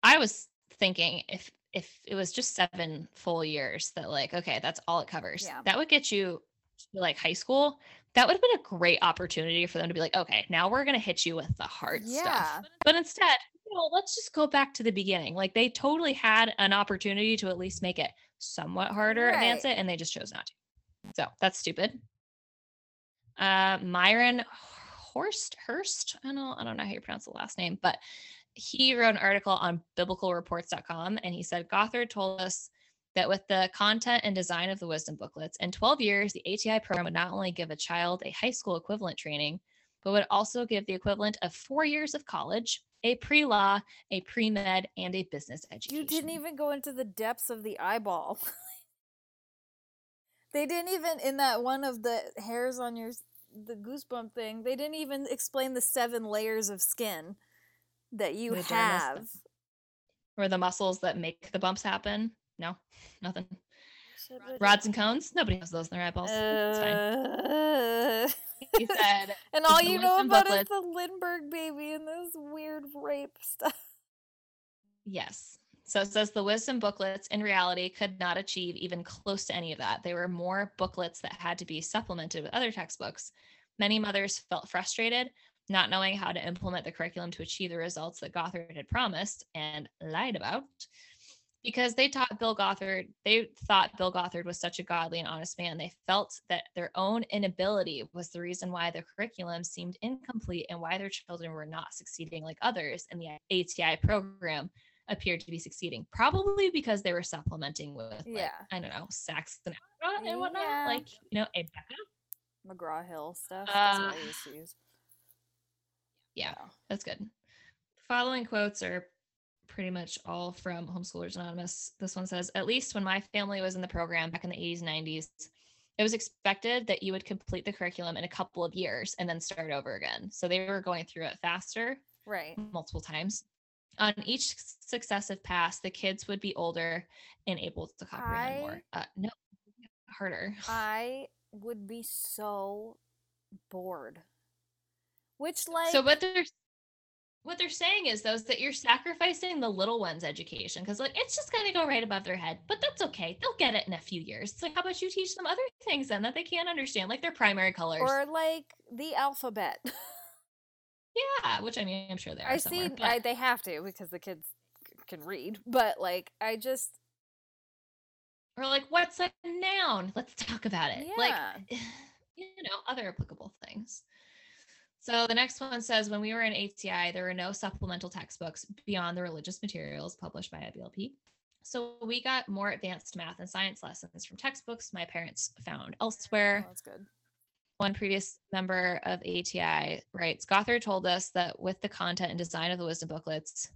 I was thinking if if it was just seven full years that like okay that's all it covers Yeah. that would get you to like high school that would have been a great opportunity for them to be like okay now we're going to hit you with the hard Yeah. stuff but instead know let's just go back to the beginning like they totally had an opportunity to at least make it somewhat harder advance it and they just chose not to. So that's stupid. Uh myron horst hurst i don't i don't know how you pronounce the last name but he wrote an article on biblicalreports.com and he said Gothard told us that with the content and design of the wisdom booklets, in 12 years, the ATI program would not only give a child a high school equivalent training, but would also give the equivalent of four years of college, a pre law, a pre med, and a business education. You didn't even go into the depths of the eyeball. they didn't even in that one of the hairs on your the goosebump thing. They didn't even explain the seven layers of skin that you The dermis, have. Or the muscles that make the bumps happen. No, nothing. Rods and cones. Nobody knows those in their eyeballs. it's fine. Uh, He said and all you know about booklet- is the Lindbergh baby and this weird rape stuff. Yes. So it says the wisdom booklets in reality could not achieve even close to any of that. They were more booklets that had to be supplemented with other textbooks. Many mothers felt frustrated, not knowing how to implement the curriculum to achieve the results that Gothard had promised and lied about. Because they taught Bill Gothard, they thought Bill Gothard was such a godly and honest man. They felt that their own inability was the reason why the curriculum seemed incomplete and why their children were not succeeding like others in the ATI program appeared to be succeeding. Probably because they were supplementing with, like, Yeah. I don't know, Sax and whatnot, Yeah. like you know, a. McGraw Hill stuff. That's what Uh, I used to use. Yeah, that's good. Following quotes are pretty much all from Homeschoolers Anonymous. This one says, At least when my family was in the program back in the 80s, 90s, it was expected that you would complete the curriculum in a couple of years and then start over again. So they were going through it faster Right. multiple times. On each successive pass, the kids would be older and able to comprehend I- more. Uh, no, harder. I would be so bored. Which like so what they're what they're saying is though is that you're sacrificing the little one's education because like it's just going to go right above their head but that's okay. They'll get it in a few years. It's like how about you teach them other things then that they can't understand like their primary colors? Or like the alphabet. yeah which i mean i'm sure they are I see but- I, they have to because the kids can read, but like I just or like what's a noun? Let's talk about it. Like Yeah. you know other applicable things so the next one says when we were in ATI, there were no supplemental textbooks beyond the religious materials published by IBLP. So we got more advanced math and science lessons from textbooks my parents found oh, elsewhere. that's good. One previous member of ATI writes Gothard told us that with the content and design of the wisdom booklets,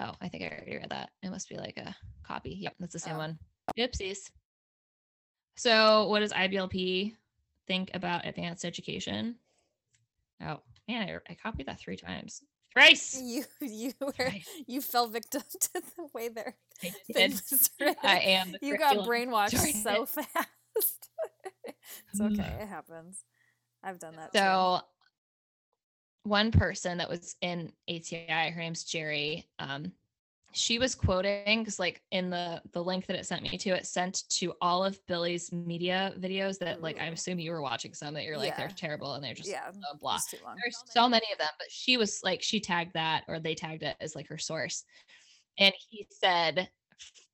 oh, I think I already read that. It must be like a copy. Yep, that's the same Oh. one. Oopsies. So, what does IBLP think about advanced education? Oh man, I, I copied that three times. Thrice. You you were Right. you fell victim to the way their I thing did. was written. I am. the you got brainwashed so it. fast. it's okay, it happens. I've done that. too. So one person that was in ATI, her name's Jerry. Um, she was quoting because like in the the link that it sent me to, it sent to all of Billy's media videos that like I assume you were watching some that you're like they're terrible and they're just yeah, blah blah. too long. There's so many of them, but she was like she tagged that or they tagged it as like her source. And he said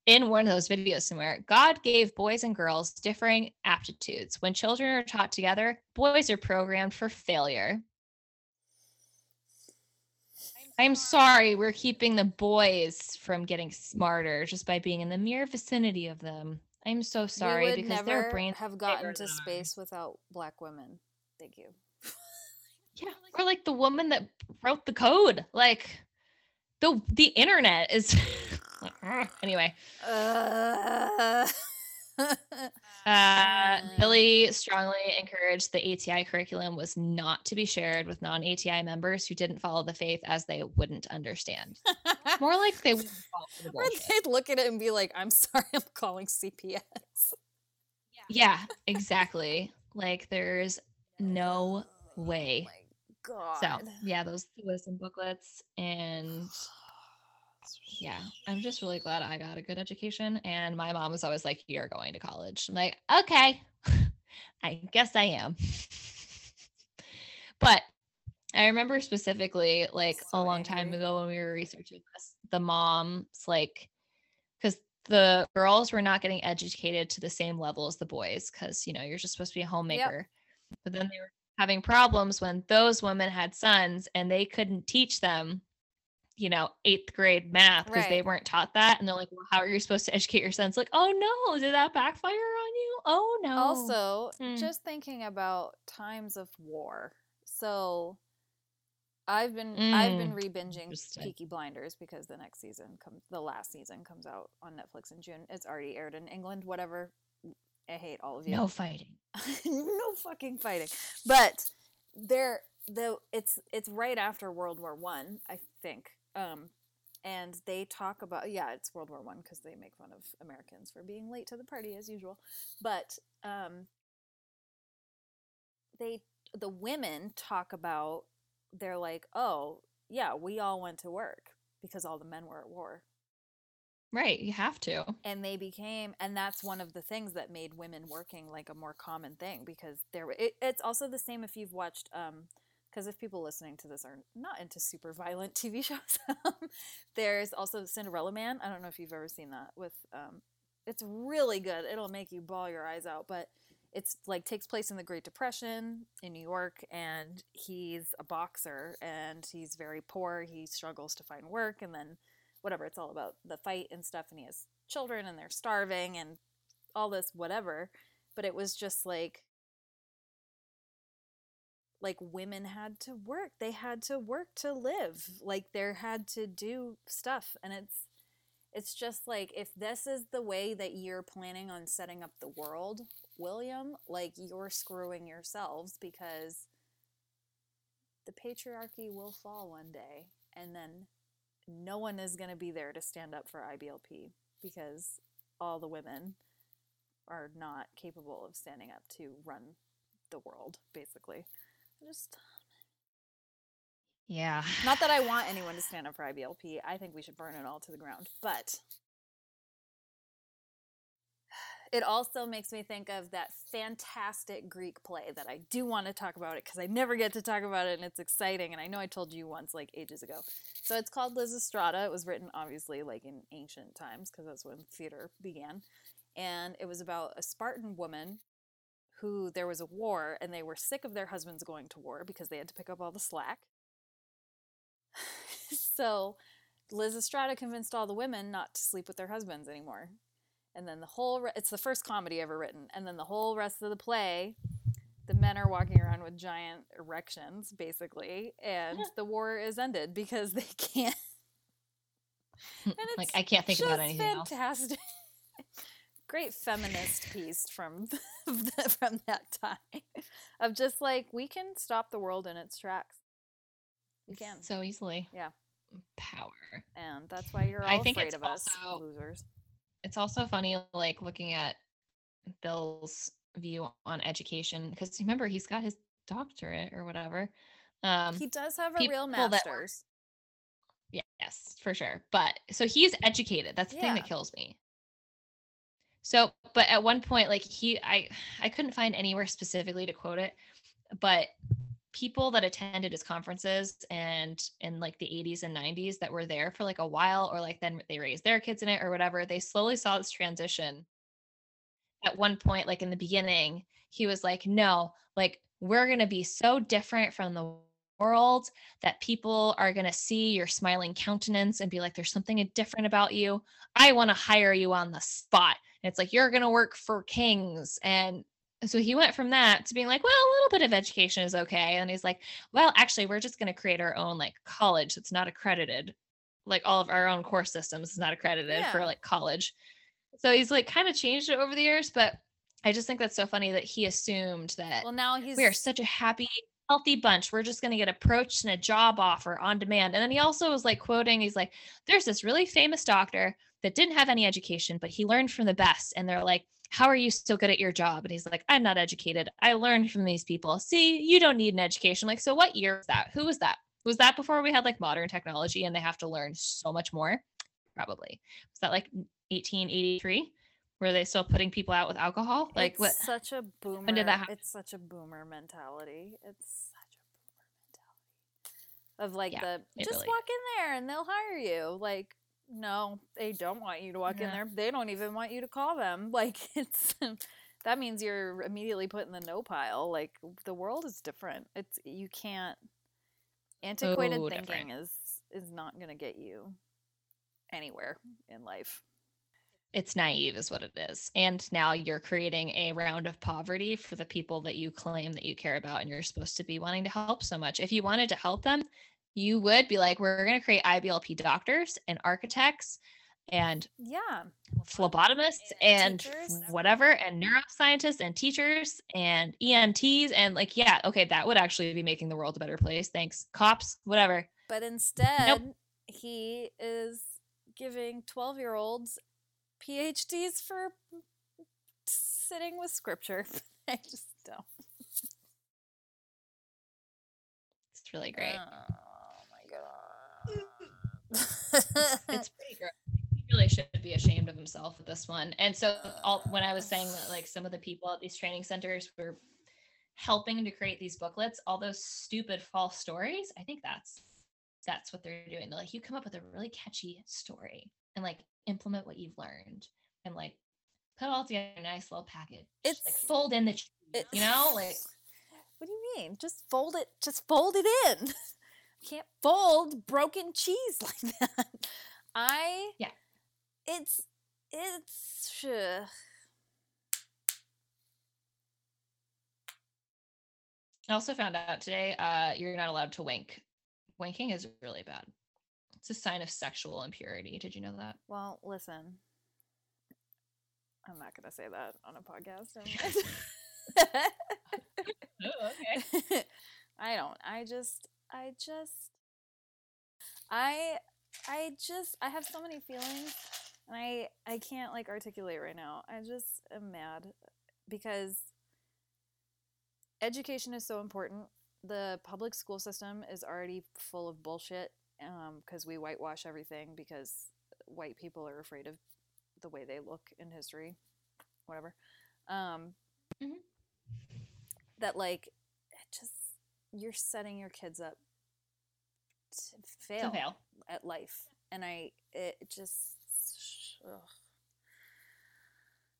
in one of those videos somewhere, God gave boys and girls differing aptitudes. When children are taught together, boys are programmed for failure. I'm sorry, we're keeping the boys from getting smarter just by being in the mere vicinity of them. I'm so sorry because their brains have gotten to space without black women. Thank you. Yeah. Or like the woman that wrote the code. Like, the the internet is anyway. Uh, Uh, Billy strongly encouraged the ATI curriculum was not to be shared with non-ATI members who didn't follow the faith as they wouldn't understand. More like they wouldn't the or they'd look at it and be like, "I'm sorry, I'm calling CPS." Yeah, exactly. Like there's no Oh way. my god. So yeah, those wisdom booklets and yeah, I'm just really glad I got a good education. And my mom was always like, You're going to college. I'm like, Okay, I guess I am. but I remember specifically, like So a long time ago when we were researching this, the moms, like, because the girls were not getting educated to the same level as the boys, because, you know, you're just supposed to be a homemaker. But then they were having problems when those women had sons and they couldn't teach them you know eighth grade math because they weren't taught that and they're like well how are you supposed to educate your sons like oh no did that backfire on you oh no Also, Hmm. just thinking about times of war. So I've been I've been re-binging interesting. Peaky Blinders because the next season comes the last season comes out on Netflix in June. It's already aired in England, whatever. I hate all of you. no fighting no fucking fighting. But there the it's it's right after World War One, I, think. Um and they talk about yeah, it's World War One because they make fun of Americans for being late to the party as usual. But um they the women talk about they're like, "Oh, yeah, we all went to work because all the men were at war." right you have to and they became and that's one of the things that made women working like a more common thing because there it, it's also the same if you've watched um because if people listening to this are not into super violent tv shows there's also cinderella man. I don't know if you've ever seen that with um it's really good. It'll make you bawl your eyes out but it's like takes place in the great depression in new york and he's a boxer and he's very poor. He struggles to find work and then whatever it's all about the fight and stuff and he has children and they're starving and all this whatever. But it was just like like women had to work they had to work to live like they had to do stuff and it's it's just like if this is the way that you're planning on setting up the world william like you're screwing yourselves because the patriarchy will fall one day and then no one is going to be there to stand up for IBLP because all the women are not capable of standing up to run the world, basically. I Just yeah not that I want anyone to stand up for IBLP. I think we should burn it all to the ground. But it also makes me think of that fantastic Greek play that I do want to talk about it because I never get to talk about it and it's exciting. And I know I told you once, like ages ago. So it's called Lysistrata. It was written obviously like in ancient times because that's when theater began. And it was about a Spartan woman who there was a war and they were sick of their husbands going to war because they had to pick up all the slack. so Lysistrata convinced all the women not to sleep with their husbands anymore. And then the whole re- it's the first comedy ever written. And then the whole rest of the play the men are walking around with giant erections basically and the war is ended because they can't hmm, like it's i can't think about anything else fantastic. Great feminist piece from from that time of just like we can stop the world in its tracks. We can, so easily Yeah. power and that's why you're all I think afraid it's of us, also- losers. it's also funny like looking at bill's view on education because remember he's got his doctorate or whatever um He does have a real that master's. Yeah, yes, for sure. But so he's educated. That's the thing that kills me. So, but at one point, like he, I, I couldn't find anywhere specifically to quote it, but people that attended his conferences and in like the 80s and 90s that were there for like a while, or like then they raised their kids in it or whatever, they slowly saw this transition. At one point, like in the beginning, he was like, no, like we're going to be so different from the world that people are going to see your smiling countenance and be like there's something different about you i want to hire you on the spot it's like you're going to work for kings and so he went from that to being like well a little bit of education is okay and he's like well actually we're just going to create our own like college that's not accredited like all of our own course systems is not accredited for like college. So he's like kind of changed it over the years, but I just think that's so funny that he assumed that Well, now he's we are such a happy, healthy bunch. We're just going to get approached and a job offer on demand. And then he also was like quoting, he's like, there's this really famous doctor that didn't have any education, but he learned from the best. And they're like, how are you so good at your job? And he's like, I'm not educated. I learned from these people. See, you don't need an education. Like, so what year was that? Who was that? Was that before we had like modern technology and they have to learn so much more? Probably. Was that like 1883? Were they still putting people out with alcohol? Like it's what? such a boomer. did that happen? It's such a boomer mentality. It's such a boomer mentality of like Yeah, the just really walk in there and they'll hire you. Like, no, they don't want you to walk in there. They don't even want you to call them. Like, it's that means you're immediately put in the no pile. Like, the world is different. It's you can't. Antiquated So thinking different. is is not going to get you anywhere in life. it's naive is what it is and now you're creating a round of poverty for the people that you claim that you care about and you're supposed to be wanting to help so much if you wanted to help them you would be like we're going to create iblp doctors and architects and Yeah, phlebotomists and Teachers. whatever and neuroscientists and teachers and emts and like yeah okay that would actually be making the world a better place thanks cops whatever But instead, he is giving 12 year olds PhDs for sitting with scripture. I just don't. it's really great god. It's pretty gross. He really should be ashamed of himself with this one. And so, all, when I was saying that, like some of the people at these training centers were helping to create these booklets, all those stupid false stories. I think that's that's what they're doing. They're like, you come up with a really catchy story and like implement what you've learned and like put all together in a nice little package. It's like fold in the, you know, like what do you mean? Just fold it. Just fold it in. Can't fold broken cheese like that. I Yeah. It's it's. ugh. I also found out today uh, you're not allowed to wink. Winking is really bad. It's a sign of sexual impurity. Did you know that? Well, listen. I'm not gonna say that on a podcast. Oh, okay. I don't. I just I just I I just I have so many feelings and I I can't like articulate right now. I just am mad because education is so important. The public school system is already full of bullshit because we whitewash everything because white people are afraid of the way they look in history, whatever. Um, Mhm. That like it just you're setting your kids up to fail, To fail. at life, and I it just ugh.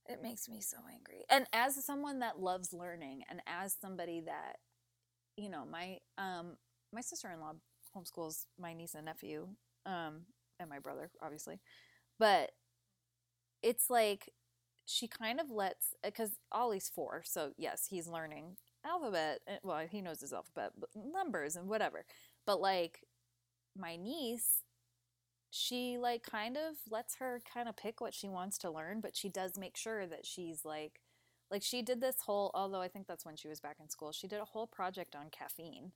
it makes me so angry. And as someone that loves learning, and as somebody that you know my um my sister-in-law homeschools my niece and nephew um and my brother obviously but it's like she kind of lets because ollie's four so yes he's learning alphabet eh, well he knows his alphabet but numbers and whatever but like my niece she like kind of lets her kind of pick what she wants to learn but she does make sure that she's like like she did this whole although i think that's when she was back in school she did a whole project on caffeine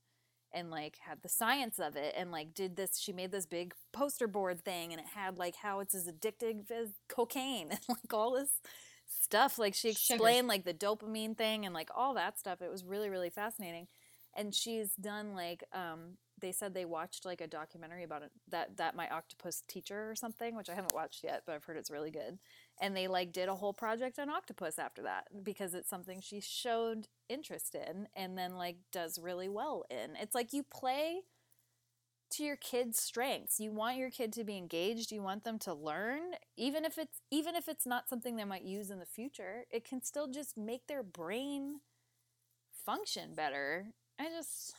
and like had the science of it and like did this she made this big poster board thing and it had like how it's as addictive as cocaine and like all this stuff like she Sugar. explained like the dopamine thing and like all that stuff it was really really fascinating and she's done like um they said they watched like a documentary about it that that my octopus teacher or something which i haven't watched yet but i've heard it's really good. And they like did a whole project on octopus after that because it's something she showed interest in and then like does really well in. It's like you play to your kid's strengths. You want your kid to be engaged. You want them to learn. Even if it's even if it's not something they might use in the future it can still just make their brain function better. I just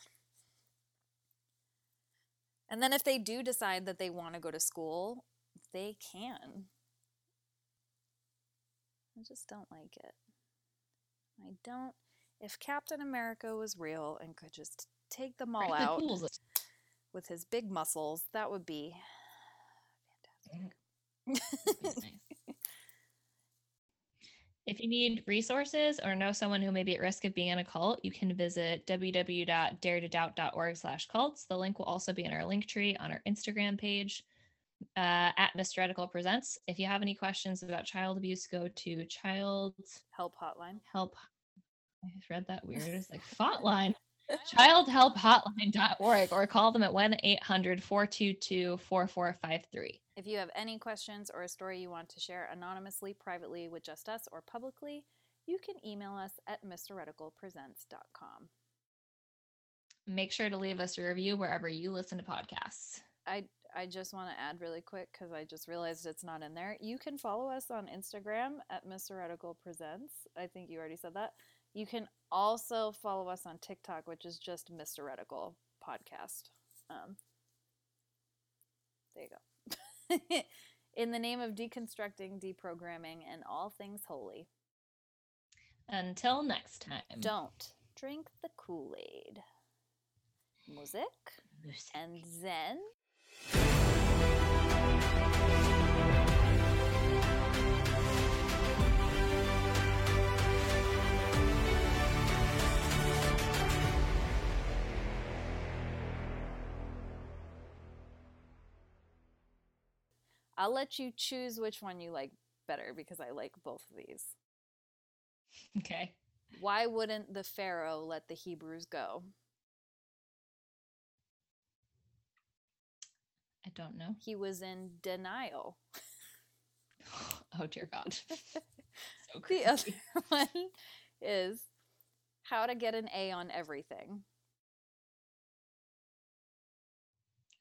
and then if they do decide that they want to go to school they can I just don't like it. I don't. If Captain America was real and could just take them all Right, out with his big muscles, that would be nice. If you need resources or know someone who may be at risk of being in a cult, you can visit www.daretodoubt.org slash cults. The link will also be in our link tree on our Instagram page uh, at Mysteretical Presents. If you have any questions about child abuse, go to child Help hotline. help. I read that weird. It's like hotline. childhelphotline.org or call them at 1-800-422-4453. If you have any questions or a story you want to share anonymously, privately with just us, or publicly, you can email us at mystereticalpresents.com. Make sure to leave us a review wherever you listen to podcasts. I I just want to add really quick because I just realized it's not in there. You can follow us on Instagram at Mr. Presents. I think you already said that. You can also follow us on TikTok, which is just Mysteretical Podcast. Um, there you go. in the name of deconstructing, deprogramming, and all things holy, Until next time. don't drink the Kool Aid. Music and Zen. I'll let you choose which one you like better because I like both of these. Okay. Why wouldn't the Pharaoh let the Hebrews go? I don't know. He was in denial. Oh dear God. so The other one is how to get an A on everything.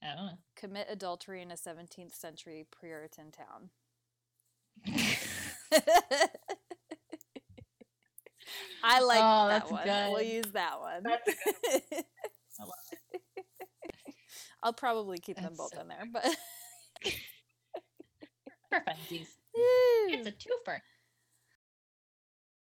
I don't know. Commit adultery in a 17th century Puritan town. I like Oh, that that's one. We'll use that one. That's I love I'll probably keep them both so in there, but For funsies. It's a twofer.